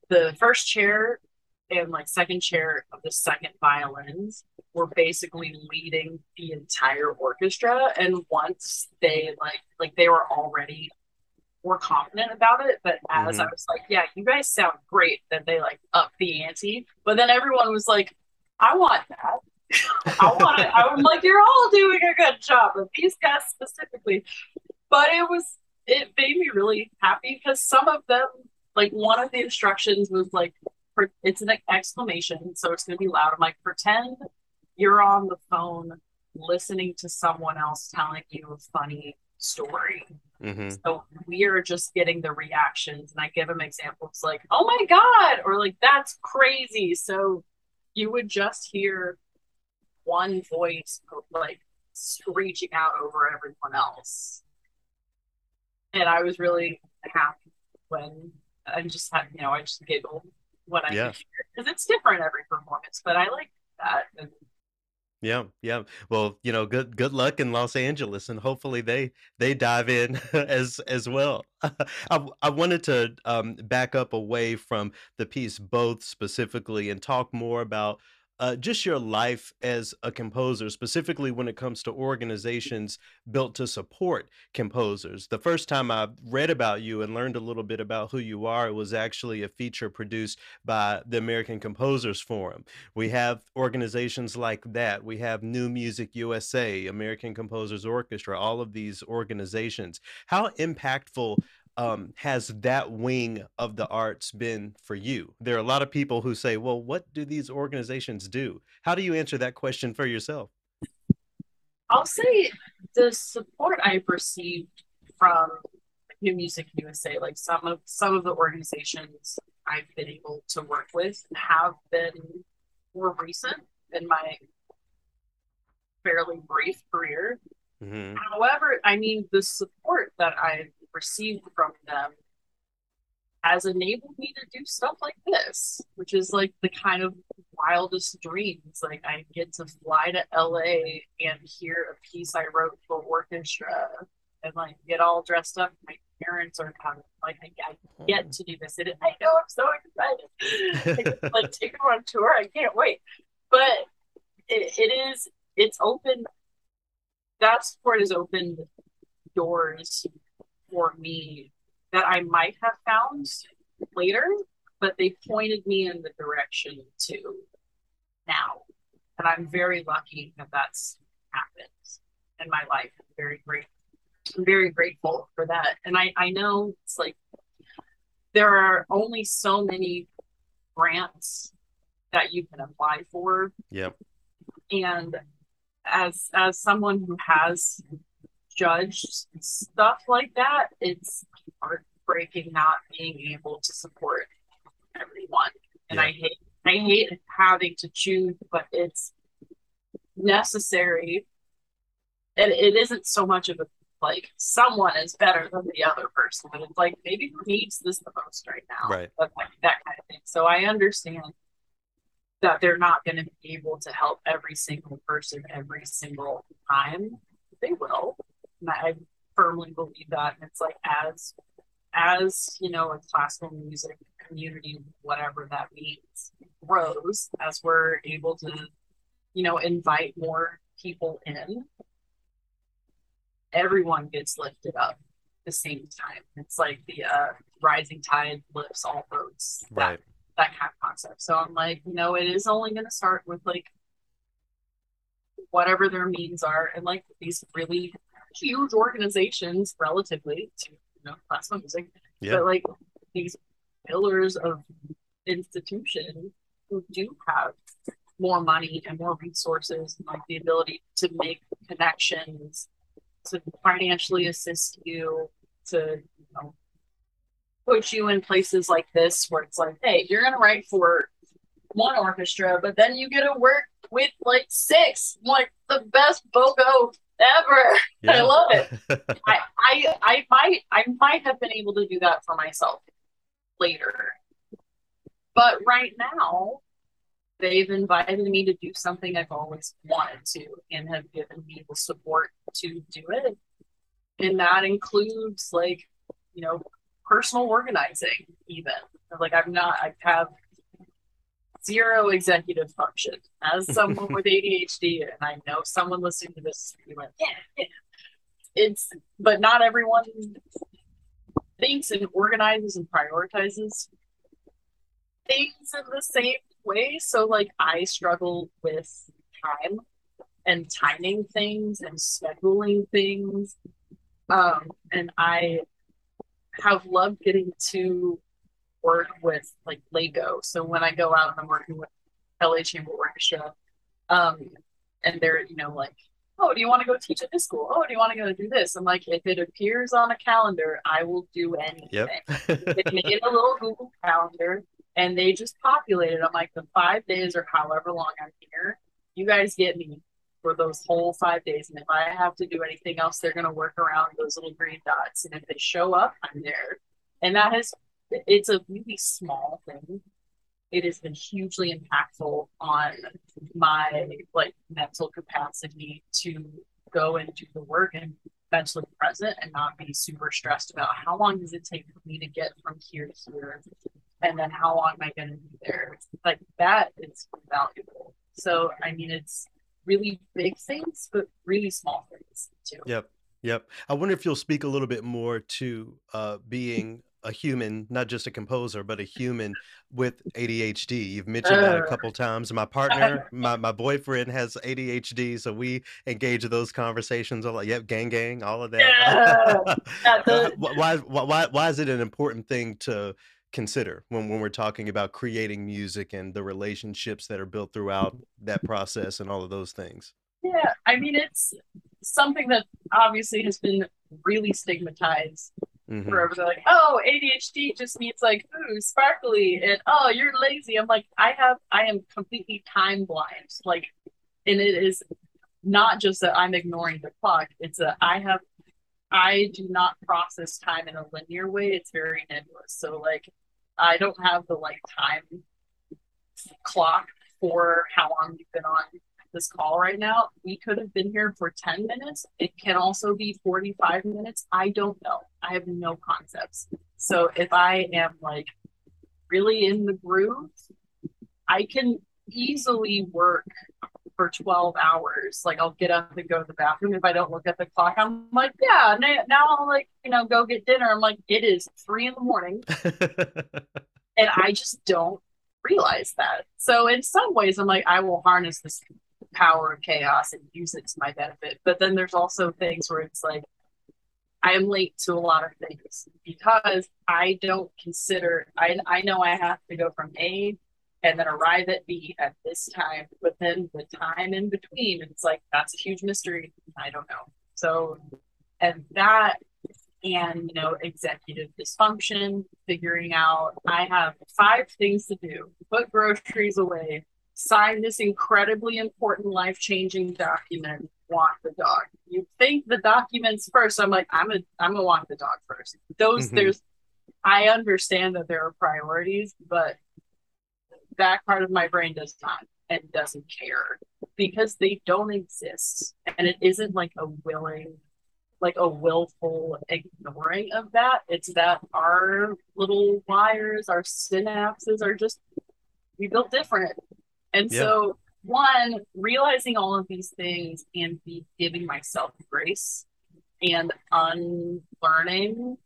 the first chair and like second chair of the second violins were basically leading the entire orchestra and once they like like they were already more confident about it but as i Mhm. was like yeah you guys sound great then they like up the ante. But then everyone was like i want that. I want it. I'm like you're all doing a good job but these guys specifically. But it was it made me really happy because some of them like one of the instructions was like it's an exclamation so it's going to be loud. I'm like pretend you're on the phone listening to someone else telling you a funny story. Hmm so we are just getting the reactions and i give them examples like oh my god or like that's crazy. So you would just hear one voice like screeching out over everyone else. And i was really happy when i just had you know i just giggled when i Yeah. because it's different every performance but i like that and Yeah, yeah. Well, you know, good good luck in Los Angeles, and hopefully they they dive in as as well. I, I wanted to um, back up away from the piece both specifically and talk more about uh, just your life as a composer, specifically when it comes to organizations built to support composers. The first time I read about you and learned a little bit about who you are, it was actually a feature produced by the American Composers Forum. We have organizations like that. We have New Music USA, American Composers Orchestra, all of these organizations. How impactful um, has that wing of the arts been for you? There are a lot of people who say, well, what do these organizations do? How do you answer that question for yourself? I'll say the support I've received from New Music USA, like some of some of the organizations I've been able to work with have been more recent in my fairly brief career. Hmm However, I mean the support that I've received from them has enabled me to do stuff like this, which is like the kind of wildest dreams. Like I get to fly to LA and hear a piece I wrote for orchestra and like get all dressed up. My parents are. Like I, I get to do this. And I know I'm so excited. Like take them on tour. I can't wait. But it, it is it's open that support has opened doors for me that I might have found later, but they pointed me in the direction to now. And I'm very lucky that that's happened in my life. I'm very grateful. I'm very grateful for that. And I, I know it's like there are only so many grants that you can apply for. Yep. And as as someone who has judged stuff like that, it's heartbreaking not being able to support everyone. And Yeah. I hate I hate having to choose, but it's necessary. And it isn't so much of a like someone is better than the other person, but it's like maybe who needs this the most right now. Right. But like that kind of thing. So I understand that they're not going to be able to help every single person every single time. They will. And I firmly believe that. And it's like as as you know, a classical music community, whatever that means, grows as we're able to, you know, invite more people in, everyone gets lifted up at the same time. It's like the uh, rising tide lifts all boats. Right. that kind of concept. So I'm like, you know, it is only going to start with like whatever their means are, and like these really huge organizations relatively to you know classical music, Yeah. but like these pillars of institution who do have more money and more resources and like the ability to make connections to financially assist you to you know put you in places like this where it's like hey you're gonna write for one orchestra but then you get to work with like six like the best bogo ever I love it. I, I I might I might have been able to do that for myself later. But right now they've invited me to do something I've always wanted to and have given me the support to do it. And that includes like, you know, personal organizing even. Like I'm not I have zero executive function as someone with ADHD and I know someone listening to this yeah, yeah. It's but not everyone thinks and organizes and prioritizes things in the same way. So like I struggle with time and timing things and scheduling things. Um and I have loved getting to work with like LACO. So when I go out and I'm working with LA Chamber Orchestra, um, and they're, you know, like, oh, do you want to go teach at this school? Oh, do you want to go do this? I'm like, if it appears on a calendar, I will do anything. Yep. they made a little Google calendar and they just populated. I'm like, the five days or however long I'm here, you guys get me for those whole five days. And if I have to do anything else, they're going to work around those little green dots. And if they show up, I'm there. And that has, it's a really small thing. It has been hugely impactful on my like mental capacity to go and do the work and mentally present and not be super stressed about how long does it take for me to get from here to here and then how long am I going to be there? Like that is valuable. So I mean, it's really big things, but really small things too. Yep. Yep. I wonder if you'll speak a little bit more to uh, being a human, not just a composer, but a human with ADHD. You've mentioned that a Uh, couple times. My partner, my, my boyfriend has ADHD, so we engage in those conversations a lot. Yep, gang, gang, all of that. Yeah. Yeah, Uh, why, why, why, why is it an important thing to consider when, when we're talking about creating music and the relationships that are built throughout that process and all of those things? Yeah, I mean, it's something that obviously has been really stigmatized Mhm. forever. They're like, oh, ADHD just means like, ooh, sparkly, and oh, you're lazy. I'm like, I have, I am completely time blind. Like, and it is not just that I'm ignoring the clock, it's that I have, I do not process time in a linear way. It's very nebulous. So, like, I don't have the like time clock for how long you've been on this call right now. We could have been here for 10 minutes. It can also be 45 minutes. I don't know. I have no concepts. So if I am like really in the groove, I can easily work for 12 hours. Like I'll get up and go to the bathroom. If I don't look at the clock, I'm like, yeah, now I'll like, you know, go get dinner. I'm like, it is three in the morning and I just don't realize that. So in some ways, I'm like, I will harness this power of chaos and use it to my benefit. But then there's also things where it's like I am late to a lot of things because I don't consider. I I know I have to go from A and then arrive at B at this time, but then the time in between, it's like that's a huge mystery. I don't know. So, and that and you know executive dysfunction figuring out i have five things to do put groceries away sign this incredibly important life-changing document walk the dog you think the documents first i'm like i'm gonna i'm gonna walk the dog first those Mhm. there's i understand that there are priorities but that part of my brain does not and doesn't care because they don't exist and it isn't like a willing like a willful ignoring of that. It's that our little wires, our synapses are just we built different. And Yeah. so one, realizing all of these things and be giving myself grace and unlearning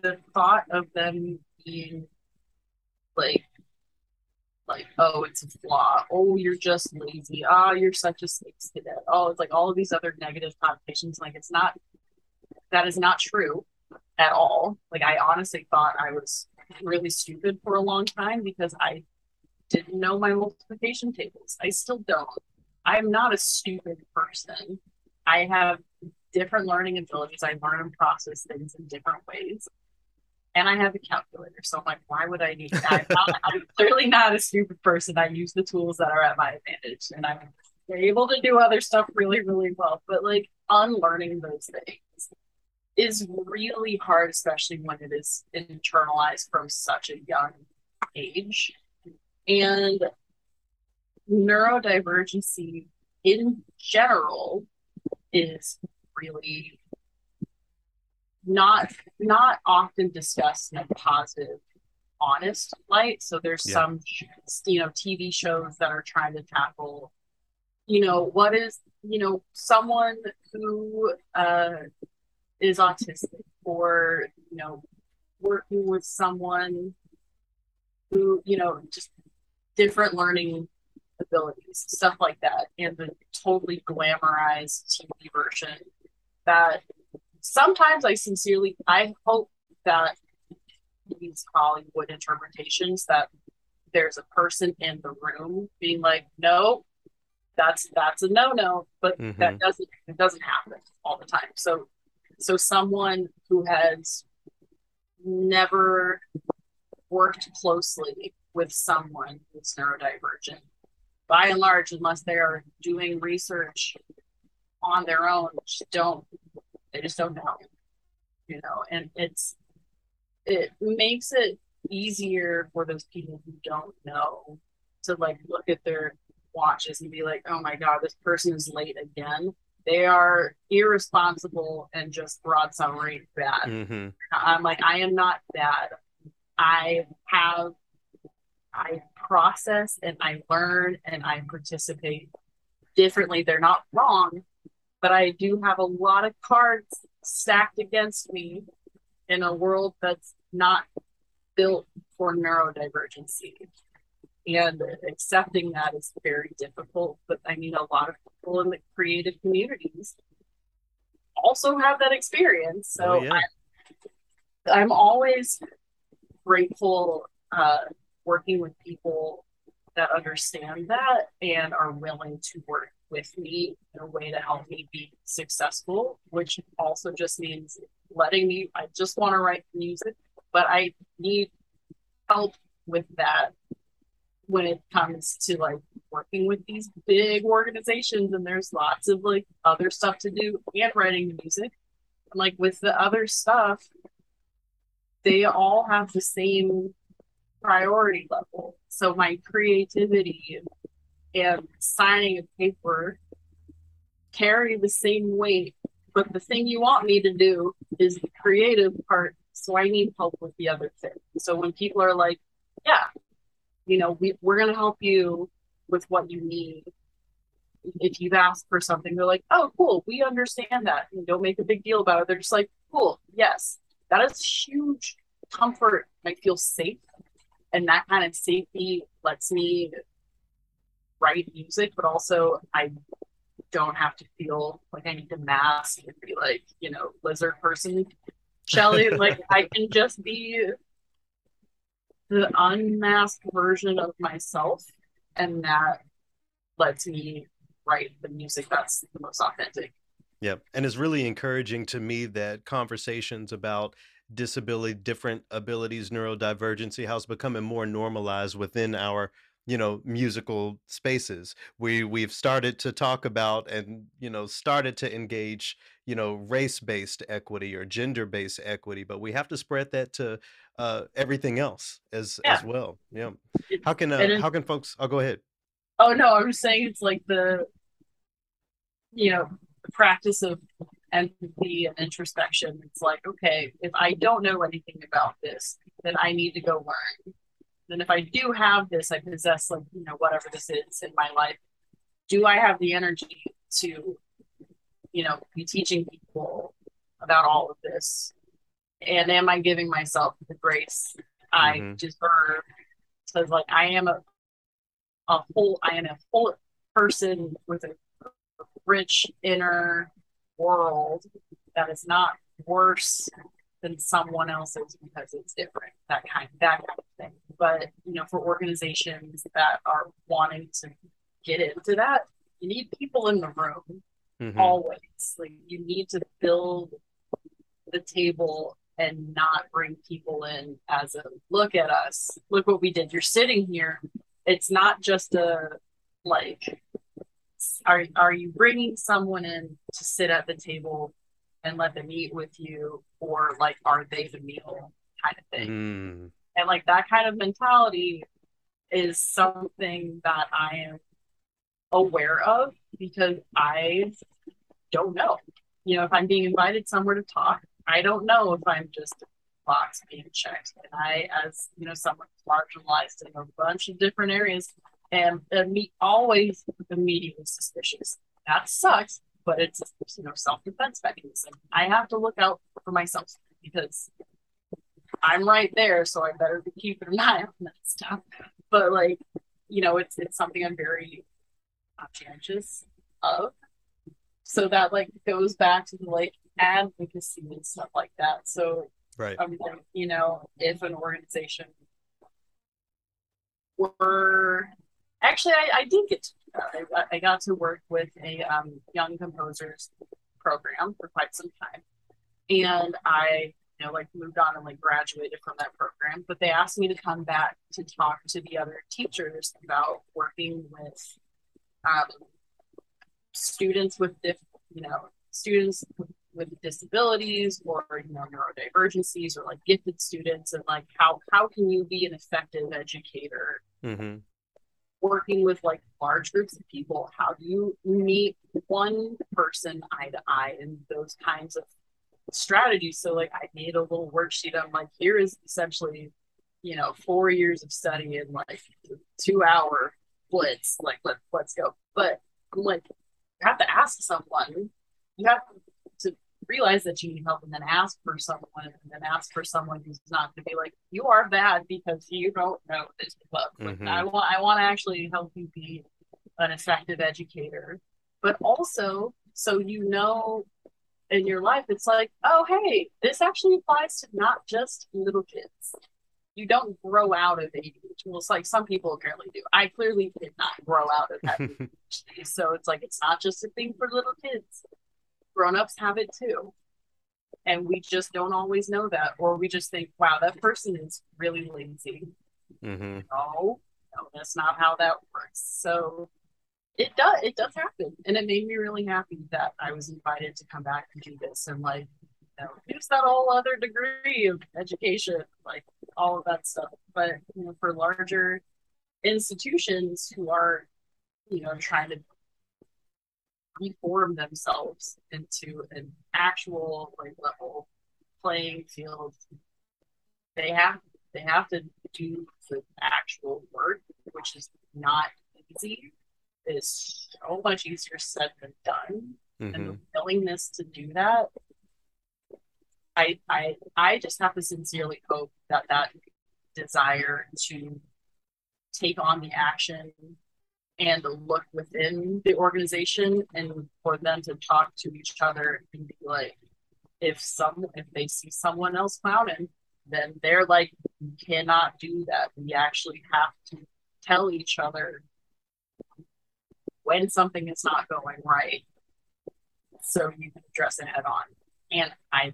the thought of them being like, oh, it's a flaw. Oh, you're just lazy. Oh, you're such a snake cadet. Oh, it's like all of these other negative connotations. Like, it's not, that is not true at all. Like, I honestly thought I was really stupid for a long time because I didn't know my multiplication tables. I still don't. I'm not a stupid person. I have different learning abilities. I learn and process things in different ways. And I have a calculator. So I'm like, why would I need that? I'm, not, I'm clearly not a stupid person. I use the tools that are at my advantage and I'm able to do other stuff really, really well. But like unlearning those things is really hard, especially when it is internalized from such a young age. And neurodivergency in general is really not not often discussed in a positive honest light so there's Yeah. some you know tv shows that are trying to tackle you know what is you know someone who uh is autistic or you know working with someone who you know just different learning abilities stuff like that and the totally glamorized tv version that sometimes i sincerely i hope that these hollywood interpretations that there's a person in the room being like no that's that's a no-no but that Mhm. doesn't it doesn't happen all the time so so someone who has never worked closely with someone who's neurodivergent by and large unless they are doing research on their own just don't they just don't know you know and it's it makes it easier for those people who don't know to like look at their watches and be like oh my god this person is late again they are irresponsible and just broad summary bad Mhm. I'm like, I am not bad. I have I process and I learn and I participate differently. They're not wrong, but I do have a lot of cards stacked against me in a world that's not built for neurodivergency. And accepting that is very difficult. But I mean, a lot of people in the creative communities also have that experience. So Oh, yeah. I, I'm always grateful uh, working with people that understand that and are willing to work with me in a way to help me be successful, which also just means letting me, I just want to write music, but I need help with that when it comes to like working with these big organizations and there's lots of like other stuff to do and writing the music. Like with the other stuff, they all have the same priority level. So my creativity and signing a paper carry the same weight. But the thing you want me to do is the creative part. So I need help with the other thing. So when people are like, yeah, you know, we, we're going to help you with what you need. If you've asked for something, they're like, oh, cool, we understand that. And don't make a big deal about it. They're just like, cool, yes. That is huge comfort. I feel safe. And that kind of safety lets me write music, but also I don't have to feel like I need to mask and be like, you know, lizard person Shelley. like I can just be the unmasked version of myself, and that lets me write the music that's the most authentic. Yeah. And it's really encouraging to me that conversations about disability, different abilities, neurodivergency, how it's becoming more normalized within our, you know, musical spaces. We we've started to talk about and, you know, started to engage, you know, race-based equity or gender-based equity, but we have to spread that to uh everything else as as well. Yeah. How can uh, how can folks I'll go ahead. Oh no, I'm just saying it's like the you know, the practice of empathy and introspection. It's like, okay, if I don't know anything about this, then I need to go learn. Then if I do have this, I possess like, you know, whatever this is in my life, do I have the energy to, you know, be teaching people about all of this? And am I giving myself the grace I Mhm. deserve? Because like I am a a whole I am a whole person with a rich inner world that is not worse than someone else's because it's different. That kind that kind of thing. But you know, for organizations that are wanting to get into that, you need people in the room Mhm. always. Like you need to build the table and not bring people in as a look at us, look what we did. You're sitting here. It's not just a like are are you bringing someone in to sit at the table and let them eat with you or like are they the meal kind of thing. Mm. and like that kind of mentality is something that i am aware of because i don't know. You know if i'm being invited somewhere to talk i don't know if i'm just a box being checked. And i as you know someone marginalized in a bunch of different areas am imme- always immediately suspicious. That sucks but it's you know self-defense mechanism i have to look out for myself because i'm right there so i better be keeping an eye on that stuff but like you know it's it's something i'm very conscientious of so that like goes back to the like advocacy and stuff like that so Right. I'm like, you know, if an organization were actually, I, I did get to. I, I got to work with a um, young composers program for quite some time, and I, you know, like moved on and like graduated from that program. But they asked me to come back to talk to the other teachers about working with um, students with diff, you know, students with disabilities or you know neurodivergencies or like gifted students and like how how can you be an effective educator hmm working with like large groups of people how do you meet one person eye to eye and those kinds of strategies so like i made a little worksheet i'm like here is essentially you know, four years of study and like two hour blitz, like let let's go. But I'm like, you have to ask someone. You have realize that you need help and then ask for someone and then ask for someone who's not going to be like, you are bad because you don't know this book. Like, Mhm. I want I want to actually help you be an effective educator, but also so you know in your life, it's like, oh, hey, this actually applies to not just little kids. You don't grow out of ADHD. Well, it's like some people apparently do. I clearly did not grow out of ADHD. So it's like, it's not just a thing for little kids. Grown ups have it too. And we just don't always know that. Or we just think, wow, that person is really lazy. mm-hmm. No, no, that's not how that works. So it does it does happen. And it made me really happy that I was invited to come back and do this and like you know, use that whole other degree of education, like all of that stuff. But you know, for larger institutions who are, you know, trying to reform themselves into an actual like level playing field, they have they have to do the actual work, which is not easy. It is so much easier said than done, and hmm the willingness to do that. I I I just have to sincerely hope that that desire to take on the action and look within the organization and for them to talk to each other and be like if some if they see someone else clowning then they're like you cannot do that. We actually have to tell each other when something is not going right. So you can address it head on. And i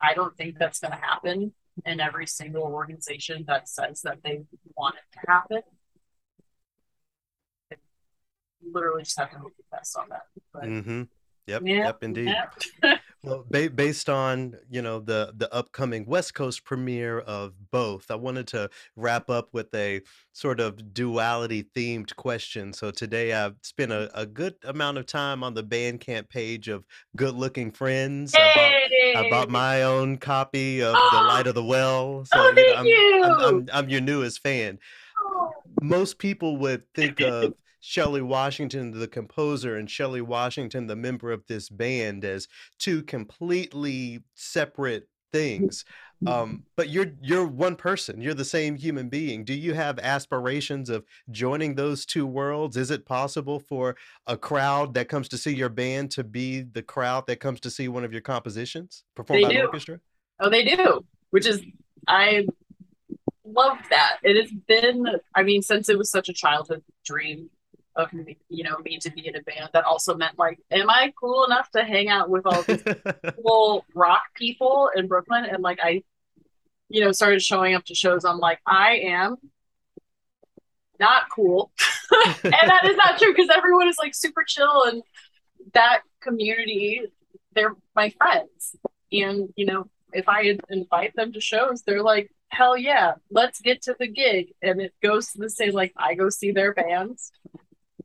i don't think that's going to happen in every single organization that says that they want it to happen literally just have to hope the best on that but hmm Yep. yeah Yep. Indeed. yeah. Well, ba- based on you know the the upcoming West Coast premiere of both, I wanted to wrap up with a sort of duality themed question. So today I've spent a, a good amount of time on the Bandcamp page of Good Looking Friends. I bought I bought my own copy of The Light of the Well. So oh you know thank I'm I'm you I'm, I'm your newest fan. Oh. Most people would think of Shelley Washington, the composer, and Shelley Washington, the member of this band, as two completely separate things. Um, but you're you're one person. You're the same human being. Do you have aspirations of joining those two worlds? Is it possible for a crowd that comes to see your band to be the crowd that comes to see one of your compositions performed by an orchestra? Oh, they do, which is I love that. It has been, I mean, since it was such a childhood dream of me, you know, me to be in a band, that also meant like, am I cool enough to hang out with all these cool rock people in Brooklyn? And like, I, you know, started showing up to shows. I'm like, I am not cool, and that is not true because everyone is like super chill and that community, they're my friends, and you know, if I invite them to shows, they're like, hell yeah, let's get to the gig. And it goes to the same, like, I go see their bands.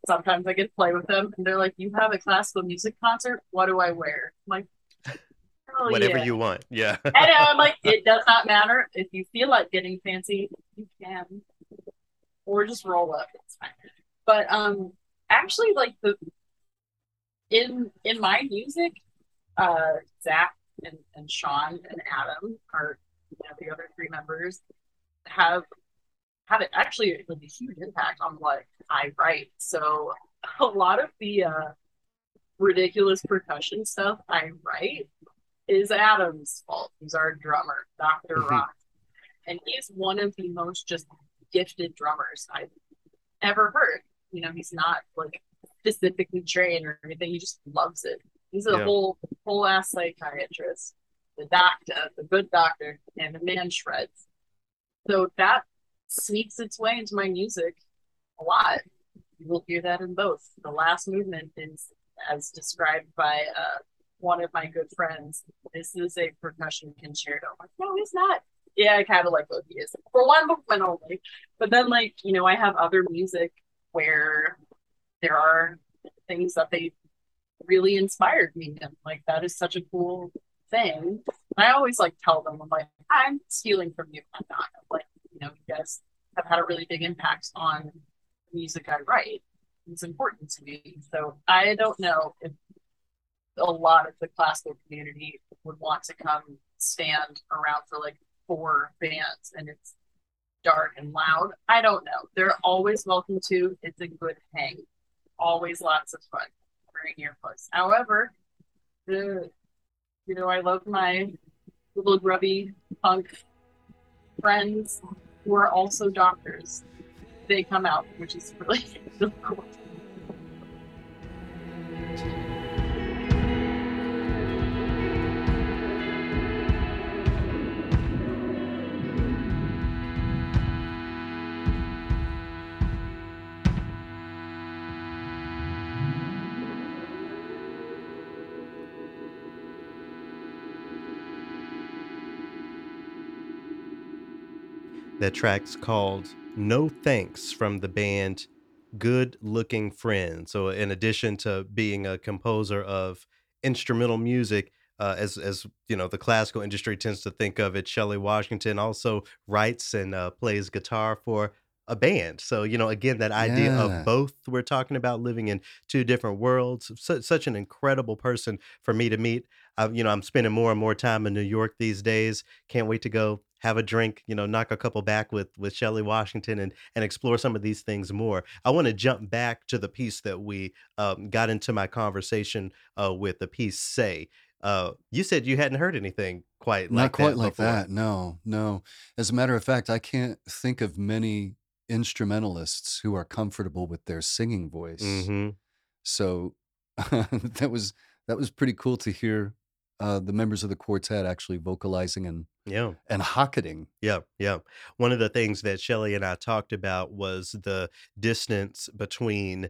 Sometimes I get to play with them, and they're like, you have a classical music concert? What do I wear? I'm like, hell Whatever yeah. you want. Yeah. And I'm like, it does not matter. If you feel like getting fancy, you can. Or just roll up. It's fine. But um actually like the in in my music, uh Zach and, and Sean and Adam are you know, the other three members have had it actually like a huge impact on what I write. So a lot of the uh ridiculous percussion stuff I write is Adam's fault. He's our drummer, Dr. Mhm. Rock. And he's one of the most just gifted drummers I've ever heard. You know, he's not like specifically trained or anything. He just loves it. He's a Yeah. whole whole ass psychiatrist, the doctor, the good doctor, and the man shreds. So that sneaks its way into my music a lot. You will hear that in both. The last movement is as described by uh, one of my good friends. This is a percussion concerto. I'm like, no, it's not. Yeah, I kind of like what he is for one movement only. But then, like, you know, I have other music where there are things that they really inspired me in. Like, that is such a cool thing. I always like tell them, I'm like, I'm stealing from you. I'm not. Like, you know, you guys have had a really big impact on the music I write. It's important to me. So I don't know if a lot of the classical community would want to come stand around for like four bands and it's dark and loud. I don't know. They're always welcome to. It's a good hang. Always lots of fun wearing earplugs. However, the you know, I love my little grubby punk friends who are also doctors. They come out, which is really, really cool. That track's called No Thanks from the band Good Looking Friends. So, in addition to being a composer of instrumental music, uh, as as you know, the classical industry tends to think of it. Shelley Washington also writes and uh, plays guitar for a band. So you know, again, that idea of both we're talking about living in two different worlds. Such such an incredible person for me to meet. Uh, you know, I'm spending more and more time in New York these days. Can't wait to go have a drink. You know, knock a couple back with with Shelley Washington and and explore some of these things more. I want to jump back to the piece that we um, got into my conversation uh, with the piece "Say." Uh, you said you hadn't heard anything quite Not like quite that like before. that. No, no. As a matter of fact, I can't think of many instrumentalists who are comfortable with their singing voice. hmm So that was that was pretty cool to hear uh, the members of the quartet actually vocalizing and Yeah. and hocketing. Yeah, yeah. One of the things that Shelley and I talked about was the distance between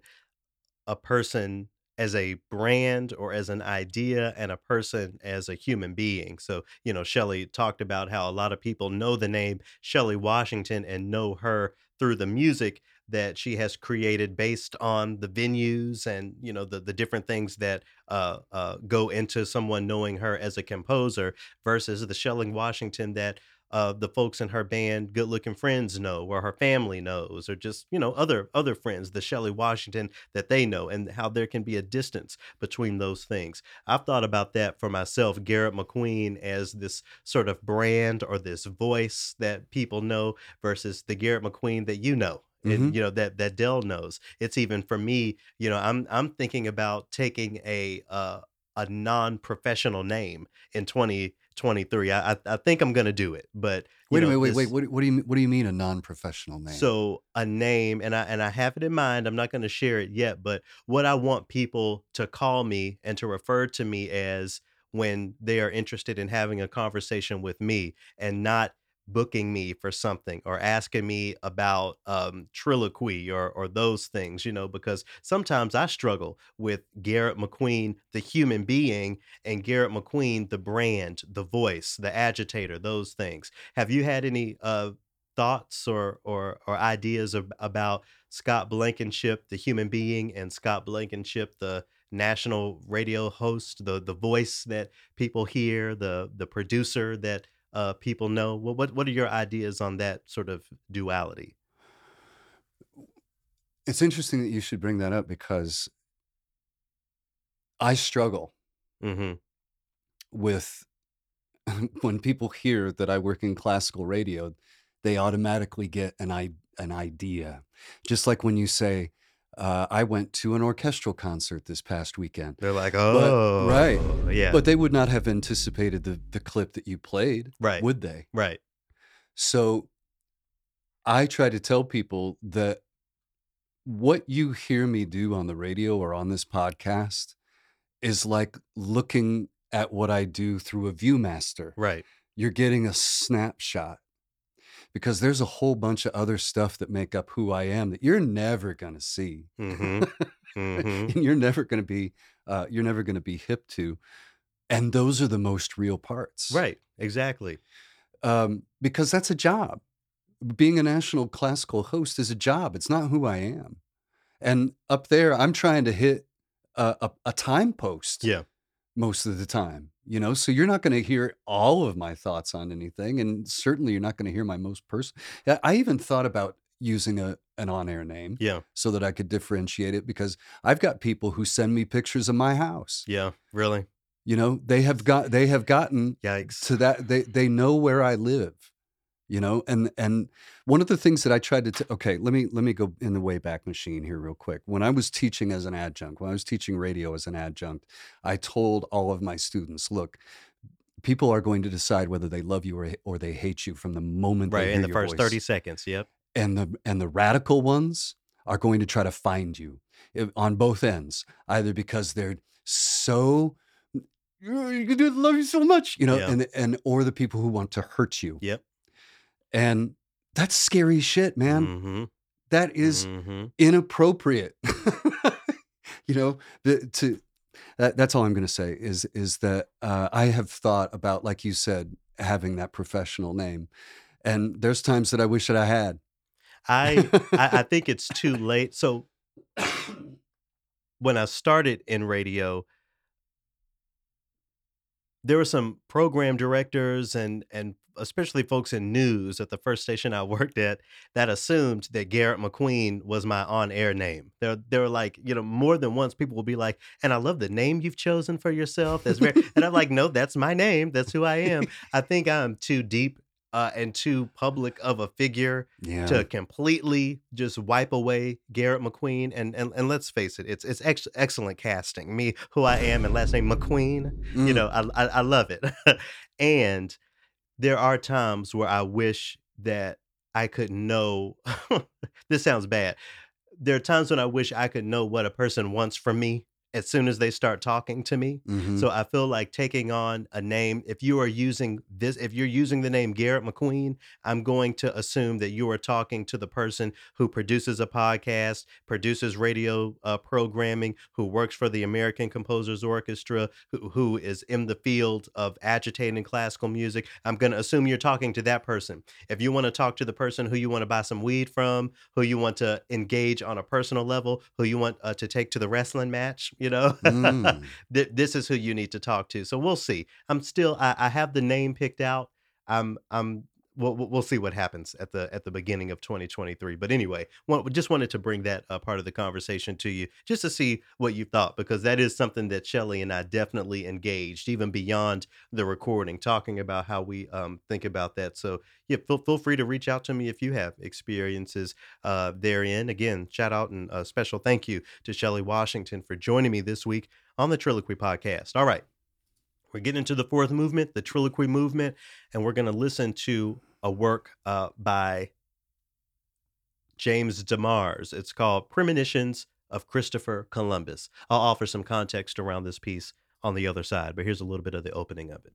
a person as a brand or as an idea and a person as a human being. So, you know, Shelley talked about how a lot of people know the name Shelley Washington and know her through the music that she has created based on the venues and you know the the different things that uh, uh, go into someone knowing her as a composer versus the Shelley Washington that uh, the folks in her band, good looking friends know, or her family knows, or just you know other other friends, the Shelley Washington that they know, and how there can be a distance between those things. I've thought about that for myself, Garrett McQueen as this sort of brand or this voice that people know versus the Garrett McQueen that you know. And Mhm. you know that that Dell knows. It's even for me. You know, I'm I'm thinking about taking a uh, a non-professional name in 2023. I I, I think I'm gonna do it, but Wait a minute, wait, wait. What, do- what do you what do you mean a non-professional name? so a name, and I and I have it in mind. I'm not going to share it yet, but what I want people to call me and to refer to me as when they are interested in having a conversation with me, and not booking me for something or asking me about um, trilloquy or or those things, you know, because sometimes I struggle with Garrett McQueen, the human being, and Garrett McQueen, the brand, the voice, the agitator, those things. Have you had any uh, thoughts or or or ideas ab- about Scott Blankenship, the human being, and Scott Blankenship, the national radio host, the the voice that people hear, the the producer that uh, people know. What what what are your ideas on that sort of duality? it's interesting that you should bring that up because I struggle hmm with when people hear that I work in classical radio, they automatically get an I- an idea. Just like when you say, uh, "I went to an orchestral concert this past weekend," They're like, But- oh, right. yeah, but they would not have anticipated the the clip that you played, Right. Would they? right, So I try to tell people that what you hear me do on the radio or on this podcast is like looking at what I do through a Viewmaster. right, You're getting a snapshot because there's a whole bunch of other stuff that make up who I am that you're never going to see. hmm hmm and you're never going to be uh, you're never going to be hip to and those are the most real parts right, exactly, um, because that's a job. Being a national classical host is a job. It's not who I am. And up there, I'm trying to hit a, a, a time post yeah, most of the time. You know so you're not going to hear all of my thoughts on anything and certainly you're not going to hear my most personal i even thought about using a an on-air name Yeah. so that i could differentiate it because i've got people who send me pictures of my house Yeah. Really. you know they have got they have gotten Yikes. to that they they know where i live you know and and one of the things that i tried to t- okay let me let me go in the way back machine here real quick when i was teaching as an adjunct when i was teaching radio as an adjunct i told all of my students look people are going to decide whether they love you or, or they hate you from the moment they Right. hear In the your first voice 30 seconds. Yep. and the and the radical ones are going to try to find you on both ends either because they're so "Oh, you love you so much you know Yeah. and and or the people who want to hurt you Yep. And that's scary shit man Mm-hmm. that is mm-hmm. inappropriate you know the to that, that's all i'm going to say is is that uh, i have thought about like you said having that professional name and there's times that i wish that i had I, I I think it's too late. So when I started in radio, there were some program directors and and especially folks in news at the first station I worked at that assumed that Garrett McQueen was my on-air name. There were like, you know, more than once people will be like, and I love the name you've chosen for yourself. That's very and I'm like, no, that's my name. That's who I am. I think I'm too deep uh, and too public of a figure yeah to completely just wipe away Garrett McQueen. And and, and let's face it, it's it's ex- excellent casting. Me, who I am, and last name McQueen. You Mm. know, I I, I love it. and there are times where I wish that I could know. this sounds bad. There are times when I wish I could know what a person wants from me as soon as they start talking to me. Mhm. So I feel like taking on a name, if you are using this, if you're using the name Garrett McQueen, I'm going to assume that you are talking to the person who produces a podcast, produces radio uh, programming, who works for the American Composers Orchestra, who, who is in the field of agitating classical music. I'm going to assume you're talking to that person. If you want to talk to the person who you want to buy some weed from, who you want to engage on a personal level, who you want uh, to take to the wrestling match, you know, Mm. this is who you need to talk to. So we'll see. I'm still I, I have the name picked out. I'm I'm we'll we'll see what happens at the at the beginning of 2023. But anyway, just wanted to bring that uh, part of the conversation to you just to see what you thought because that is something that Shelley and I definitely engaged even beyond the recording, talking about how we um, think about that. So yeah, feel feel free to reach out to me if you have experiences uh, therein. Again, shout out and a special thank you to Shelley Washington for joining me this week on the Trilloquy podcast. All right. We're getting into the fourth movement, the Trilloquy movement, and we're going to listen to a work uh, by James DeMars. It's called Premonitions of Christopher Columbus. I'll offer some context around this piece on the other side, but here's a little bit of the opening of it.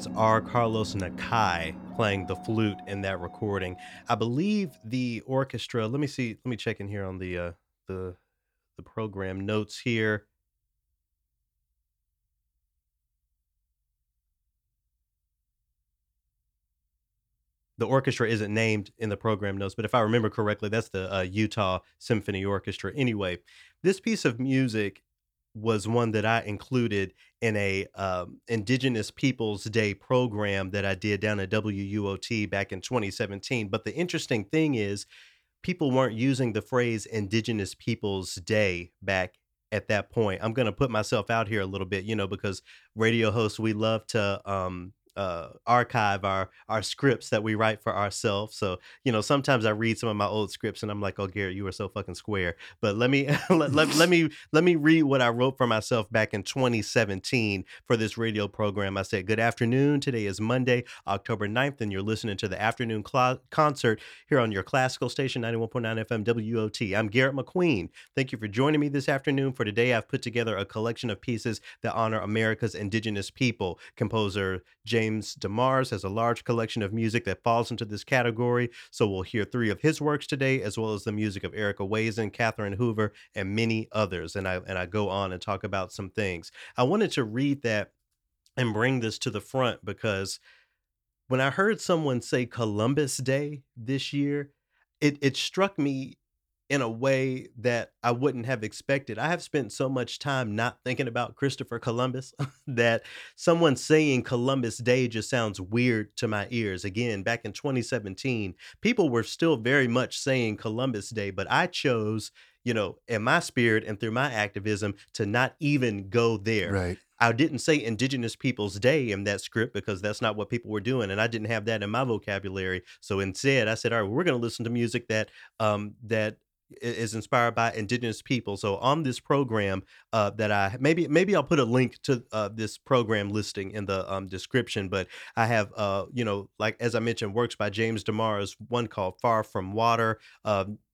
That's R. Carlos Nakai playing the flute in that recording. I believe the orchestra. Let me see. Let me check in here on the uh, the the program notes here. The orchestra isn't named in the program notes, but if I remember correctly, that's the uh, Utah Symphony Orchestra. Anyway, this piece of music was one that I included in a um, Indigenous Peoples Day program that I did down at WUOT back in 2017. But the interesting thing is, people weren't using the phrase Indigenous Peoples Day back at that point. I'm going to put myself out here a little bit, you know, because radio hosts, we love to um, uh, archive our our scripts that we write for ourselves. So you know, sometimes I read some of my old scripts and I'm like, "Oh, Garrett, you are so fucking square." But let me let, let, let me let me read what I wrote for myself back in 2017 for this radio program. I said, "Good afternoon. Today is Monday, October 9th, and you're listening to the afternoon cl- concert here on your classical station 91.9 FM WUOT. I'm Garrett McQueen. Thank you for joining me this afternoon. For today, I've put together a collection of pieces that honor America's indigenous people. Composer James DeMars has a large collection of music that falls into this category, so we'll hear three of his works today, as well as the music of Eric Ewazen, Katherine Hoover, and many others. And I and I go on and talk about some things. I wanted to read that and bring this to the front because when I heard someone say Columbus Day this year, it it struck me in a way that I wouldn't have expected. I have spent so much time not thinking about Christopher Columbus that someone saying Columbus Day just sounds weird to my ears. Again, back in 2017, people were still very much saying Columbus Day, but I chose, you know, in my spirit and through my activism to not even go there. Right. I didn't say Indigenous Peoples Day in that script because that's not what people were doing, and I didn't have that in my vocabulary. So instead, I said, "All right, we're going to listen to music that um, that is inspired by Indigenous people." So on this program, uh, that I maybe maybe I'll put a link to uh, this program listing in the um, description. But I have, uh, you know, like as I mentioned, works by James DeMars, one called "Far from Water."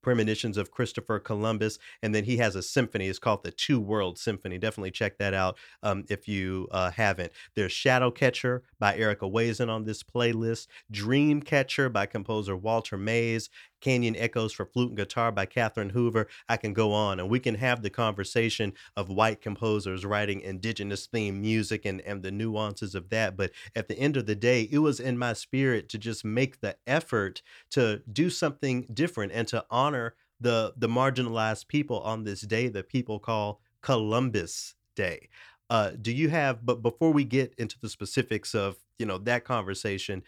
Premonitions of Christopher Columbus, and then he has a symphony. It's called the Two World Symphony. Definitely check that out um, if you uh, haven't. There's Shadow Catcher by Eric Ewazen on this playlist. Dream Catcher by composer Walter Mays. Canyon Echoes for Flute and Guitar by Katherine Hoover. I can go on, and we can have the conversation of white composers writing indigenous themed music and, and the nuances of that. But at the end of the day, it was in my spirit to just make the effort to do something different and to honor the the marginalized people on this day that people call Columbus Day. Uh, do you have? But before we get into the specifics of you know that conversation,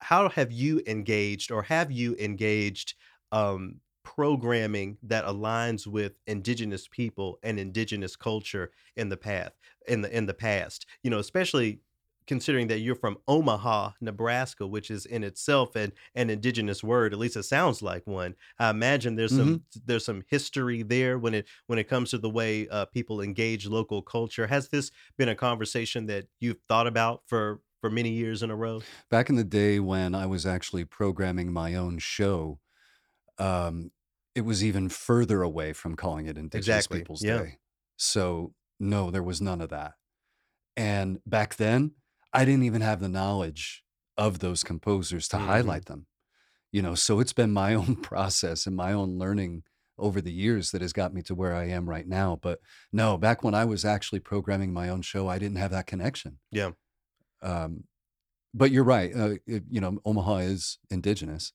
how have you engaged or have you engaged um, programming that aligns with indigenous people and indigenous culture in the path in the in the past? You know, especially considering that you're from Omaha, Nebraska, which is in itself an, an indigenous word, at least it sounds like one. I imagine there's hmm some there's some history there when it when it comes to the way uh, people engage local culture. Has this been a conversation that you've thought about for for many years in a row? Back in the day when I was actually programming my own show, um, it was even further away from calling it Indigenous Exactly. Peoples Yeah. Day. So, no, there was none of that. And back then, I didn't even have the knowledge of those composers to hmm highlight them. You know, so it's been my own process and my own learning over the years that has got me to where I am right now. But no, back when I was actually programming my own show, I didn't have that connection. Yeah. Um, but you're right. Uh, it, you know, Omaha is indigenous.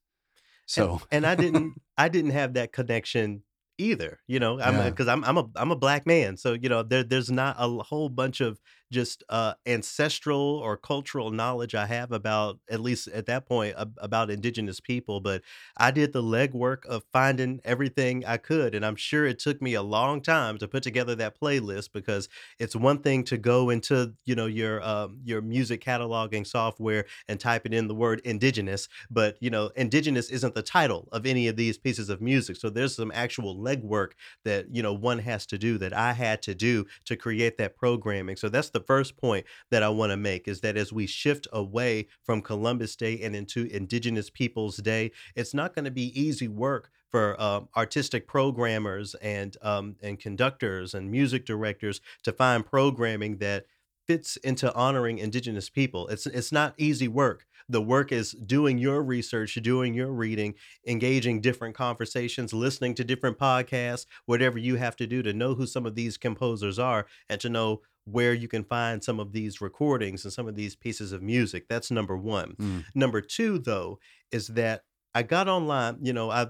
So, and I didn't I didn't have that connection either. You know, I'm yeah. because I'm I'm a I'm a black man, so you know there there's not a whole bunch of just uh, ancestral or cultural knowledge I have about at least at that point ab- about indigenous people. But I did the legwork of finding everything I could, and I'm sure it took me a long time to put together that playlist because it's one thing to go into you know your um, your music cataloging software and type it in the word indigenous but you know indigenous isn't the title of any of these pieces of music so there's some actual legwork that you know one has to do that i had to do to create that programming so that's the first point that i want to make is that as we shift away from columbus day and into indigenous peoples day it's not going to be easy work for um, artistic programmers and um, and conductors and music directors to find programming that fits into honoring indigenous people. It's it's not easy work. The work is doing your research, doing your reading, engaging different conversations, listening to different podcasts, whatever you have to do to know who some of these composers are and to know where you can find some of these recordings and some of these pieces of music. That's number 1. Mm. Number 2 though is that I got online, you know, I,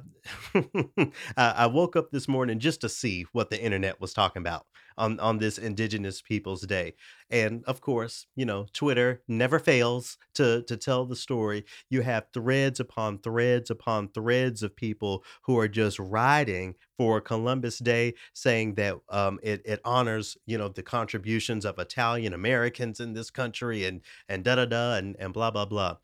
I woke up this morning just to see what the internet was talking about on on this Indigenous Peoples Day. And of course, you know, Twitter never fails to to tell the story. You have threads upon threads upon threads of people who are just riding for Columbus Day, saying that um, it it honors, you know, the contributions of Italian Americans in this country and and da da da and and blah blah blah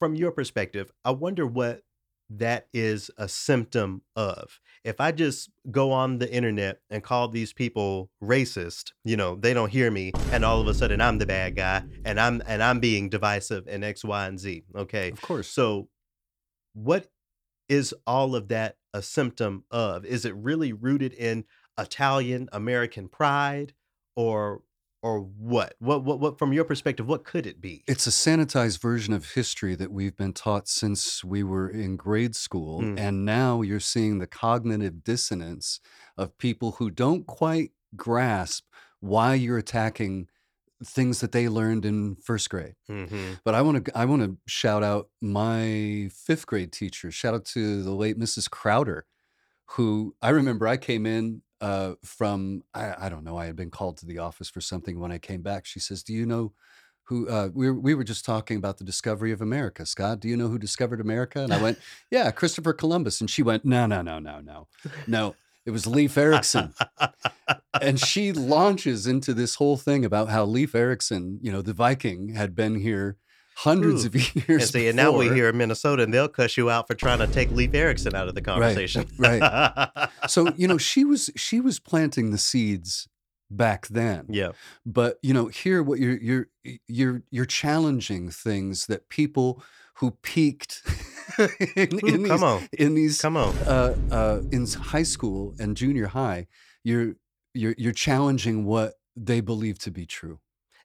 from your perspective, I wonder what that is a symptom of. If I just go on the internet and call these people racist, you know, they don't hear me and all of a sudden I'm the bad guy and I'm and I'm being divisive in X, Y, and Z. Okay. Of course. So what is all of that a symptom of? Is it really rooted in Italian American pride or or what? What what what from your perspective, what could it be? It's a sanitized version of history that we've been taught since we were in grade school. Mm. And now you're seeing the cognitive dissonance of people who don't quite grasp why you're attacking things that they learned in first grade. hmm But I want to I want to shout out my fifth grade teacher. Shout out to the late Mrs. Crowder, who I remember I came in uh, from I, I don't know I had been called to the office for something. When I came back, she says, "Do you know who uh, we were, we were just talking about the discovery of America, Scott? Do you know who discovered America?" And I went, "Yeah, Christopher Columbus." And she went, "No, no, no, no, no, no." It was Leif Erikson and she launches into this whole thing about how Leif Erikson, you know, the Viking, had been here hundreds Ooh. of years. And see, and now we before. here in Minnesota, and they'll cuss you out for trying to take Leif Erikson out of the conversation. right. right. So you know, she was she was planting the seeds back then. yeah. But you know, here what you're you're you're you're challenging things that people who peaked in, Ooh, in these on. in these Come on. uh, uh, in high school and junior high, you're you're you're challenging what they believe to be true.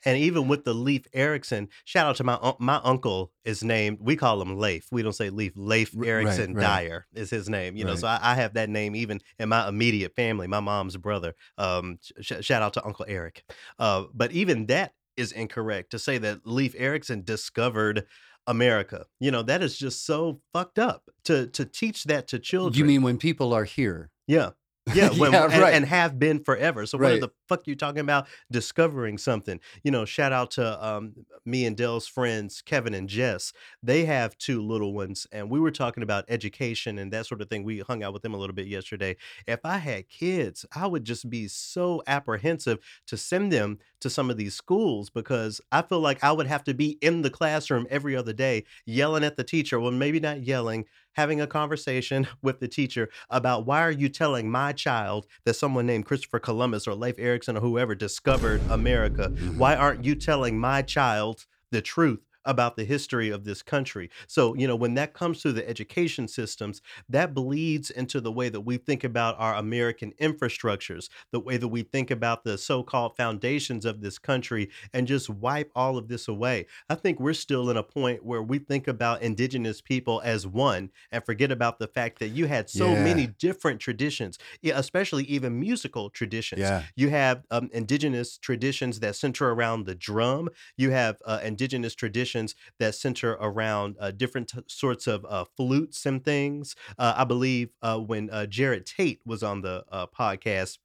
And even with the Leif Erikson, shout out to my my uncle is named. We call him Leif. We don't say Leif. Leif R- right, right. Dyer is his name. You know, so I, I have that name even in my immediate family. My mom's brother. Um, sh- shout out to Uncle Eric. Uh, but even that is incorrect to say that Leif Erikson discovered America. You know, that is just so fucked up to to teach that to children. You mean when people are here? Yeah. Yeah, when, Yeah, and, right. and have been forever. So what Right. the fuck you talking about discovering something? You know, shout out to um, me and Dell's friends, Kevin and Jess. They have two little ones, and we were talking about education and that sort of thing. We hung out with them a little bit yesterday. If I had kids, I would just be so apprehensive to send them to some of these schools because I feel like I would have to be in the classroom every other day yelling at the teacher. Well, maybe not yelling, having a conversation with the teacher about why are you telling my child that someone named Christopher Columbus or Leif Erikson or whoever discovered America? Why mm-hmm. aren't you telling my child the truth? About the history of this country. So, you know, when that comes to the education systems, that bleeds into the way that we think about our American infrastructures, the way that we think about the so called foundations of this country, and just wipe all of this away. I think we're still in a point where we think about indigenous people as one and forget about the fact that you had so Yeah. many different traditions, especially even musical traditions. Yeah. You have um, indigenous traditions that center around the drum. You have uh, indigenous traditions that center around uh, different t- sorts of uh, flutes and things. Uh, I believe uh, when uh, Jerod Tate was on the podcast,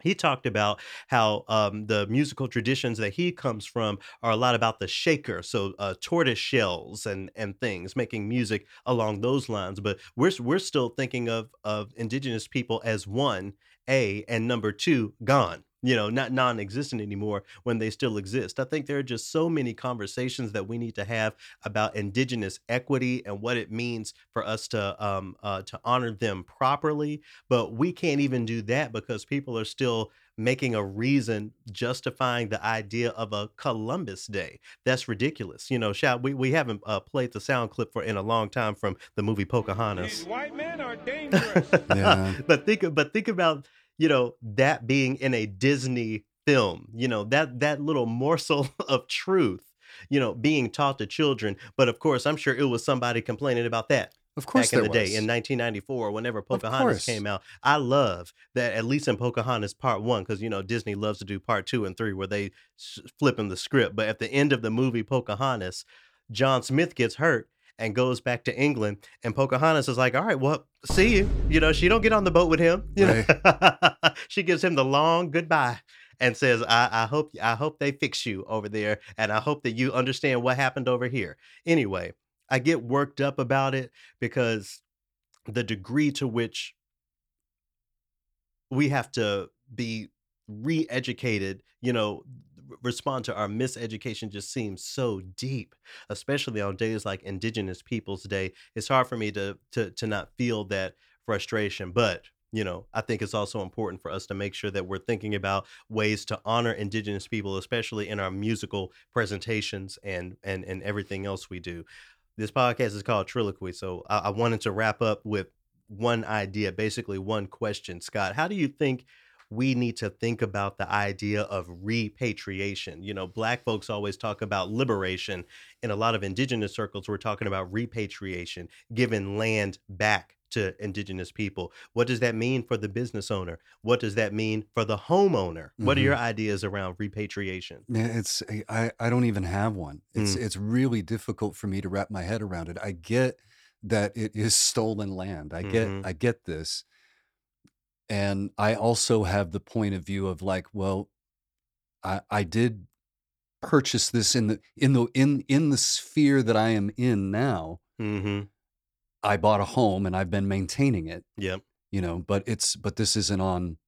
he talked about how um, the musical traditions that he comes from are a lot about the shaker, so uh, tortoise shells and and things, making music along those lines. But we're we're still thinking of of indigenous people as one a and number two gone. You know, not non-existent anymore when they still exist. I think there are just so many conversations that we need to have about indigenous equity and what it means for us to um uh, to honor them properly but we can't even do that because people are still making a reason justifying the idea of a Columbus Day. That's ridiculous. You know, shout we, we haven't uh, played the sound clip for in a long time from the movie Pocahontas. white men are dangerous. Yeah. but think but think about, you know, that being in a Disney film. You know, that that little morsel of truth, you know, being taught to children. But of course, I'm sure it was somebody complaining about that Of course, back in the day in 1994 whenever pocahontas came out i love that at least in pocahontas part one because you know disney loves to do part two and three where they s- flipping the script but at the end of the movie pocahontas john smith gets hurt and goes back to England. And Pocahontas is like, "All right, well, see you." You know, she don't get on the boat with him. You know, she gives him the long goodbye and says, I, "I hope I hope they fix you over there, and I hope that you understand what happened over here." Anyway, I get worked up about it because the degree to which we have to be re-educated, you know, respond to our miseducation just seems so deep, especially on days like Indigenous Peoples Day. It's hard for me to to to not feel that frustration, but you know, I think it's also important for us to make sure that we're thinking about ways to honor Indigenous people, especially in our musical presentations and and and everything else we do. This podcast is called Trilloquy, so I, I wanted to wrap up with one idea, basically one question. Scott, how do you think we need to think about the idea of repatriation? You know, black folks always talk about liberation. In a lot of indigenous circles, we're talking about repatriation, giving land back to indigenous people. What does that mean for the business owner? What does that mean for the homeowner? What are hmm your ideas around repatriation? Yeah, it's eh, I I don't even have one. It's Mm, it's really difficult for me to wrap my head around it. I get that it is stolen land. I get hmm I get this. And I also have the point of view of like, well, I I did purchase this in the in the in in the sphere that I am in now. hmm I bought a home and I've been maintaining it, Yep. you know, but it's but this isn't on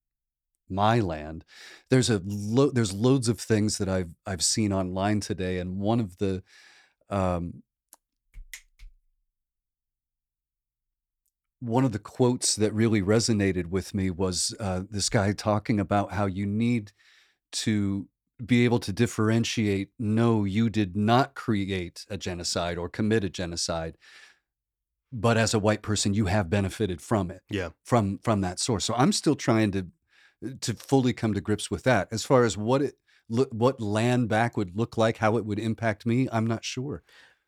my land. There's a lo- there's loads of things that I've I've seen online today, and one of the um, one of the quotes that really resonated with me was uh, this guy talking about how you need to be able to differentiate. No, you did not create a genocide or commit a genocide, but as a white person, you have benefited from it Yeah. from from that source. So I'm still trying to to fully come to grips with that. As far as what it what land back would look like, how it would impact me, I'm not sure.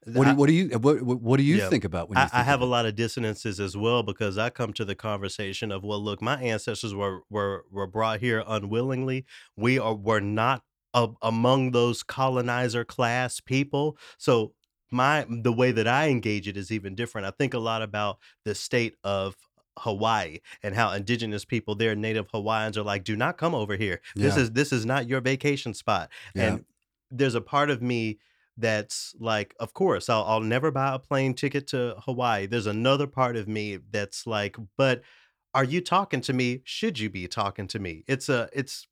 What do you, what do you what what do you yeah. think about when you I, I have a lot of dissonances as well because I come to the conversation of well, look, my ancestors were were were brought here unwillingly. We are were not a, among those colonizer class people. So my the way that I engage it is even different. I think a lot about the state of Hawaii and how indigenous people there, native Hawaiians are like, do not come over here. This Yeah, is this is not your vacation spot. yeah, And there's a part of me that's like, of course, I'll I'll never buy a plane ticket to Hawaii. There's another part of me that's like, but are you talking to me? Should you be talking to me? It's a it's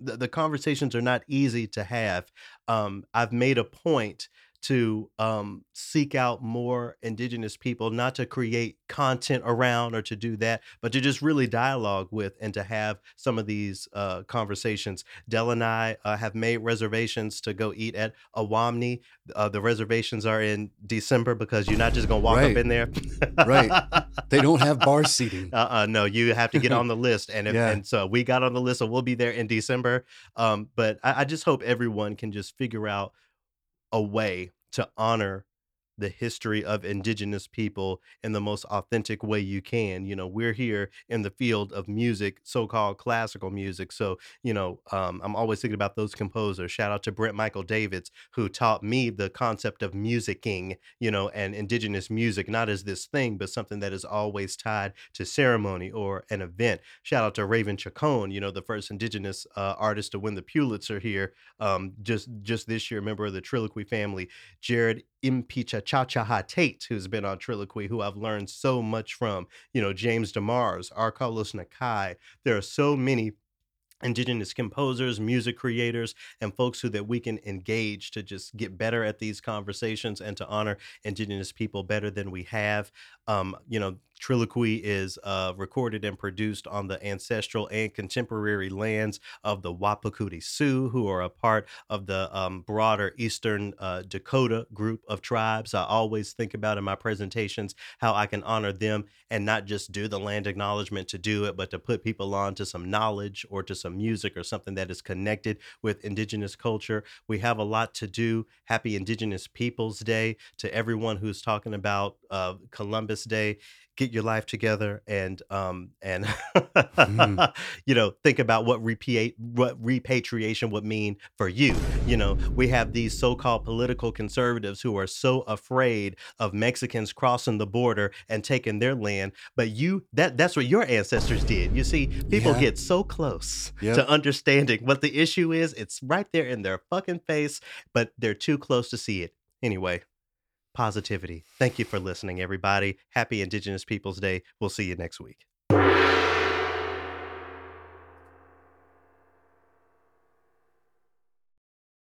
the, the conversations are not easy to have. Um, I've made a point to um, seek out more indigenous people, not to create content around or to do that, but to just really dialogue with and to have some of these uh, conversations. Dell and I uh, have made reservations to go eat at Owamni. Uh, the reservations are in December because you're not just gonna walk up in there. right. They don't have bar seating. Uh-uh, no, you have to get on the list, and if, yeah, and so we got on the list, so we'll be there in December. Um, but I, I just hope everyone can just figure out a way to honor the history of indigenous people in the most authentic way you can. You know, we're here in the field of music, so-called classical music. So, you know, um, I'm always thinking about those composers. Shout out to Brent Michael Davids, who taught me the concept of musicking, you know, and indigenous music, not as this thing, but something that is always tied to ceremony or an event. Shout out to Raven Chacon, you know, the first indigenous uh, artist to win the Pulitzer here um, just just this year, member of the Trilloquy family. Jerod Impichchaachaaha' Tate, who's been on Trilloquy, who I've learned so much from. You know, James DeMars, R. Carlos Nakai. There are so many indigenous composers, music creators, and folks who that we can engage to just get better at these conversations and to honor indigenous people better than we have. Um, you know, Trilloquy is uh, recorded and produced on the ancestral and contemporary lands of the Wahpekute Sioux, who are a part of the um, broader Eastern uh, Dakota group of tribes. I always think about in my presentations how I can honor them and not just do the land acknowledgement to do it, but to put people on to some knowledge or to some music or something that is connected with Indigenous culture. We have a lot to do. Happy Indigenous Peoples Day to everyone who's talking about uh, Columbus Day. Get your life together and um and Mhm. you know think about what repia- what repatriation would mean for you you know we have these so-called political conservatives who are so afraid of Mexicans crossing the border and taking their land but you that that's what your ancestors did you see people Yeah. get so close Yep. to understanding what the issue is it's right there in their fucking face but they're too close to see it anyway positivity. Thank you for listening, everybody. Happy Indigenous Peoples Day. We'll see you next week.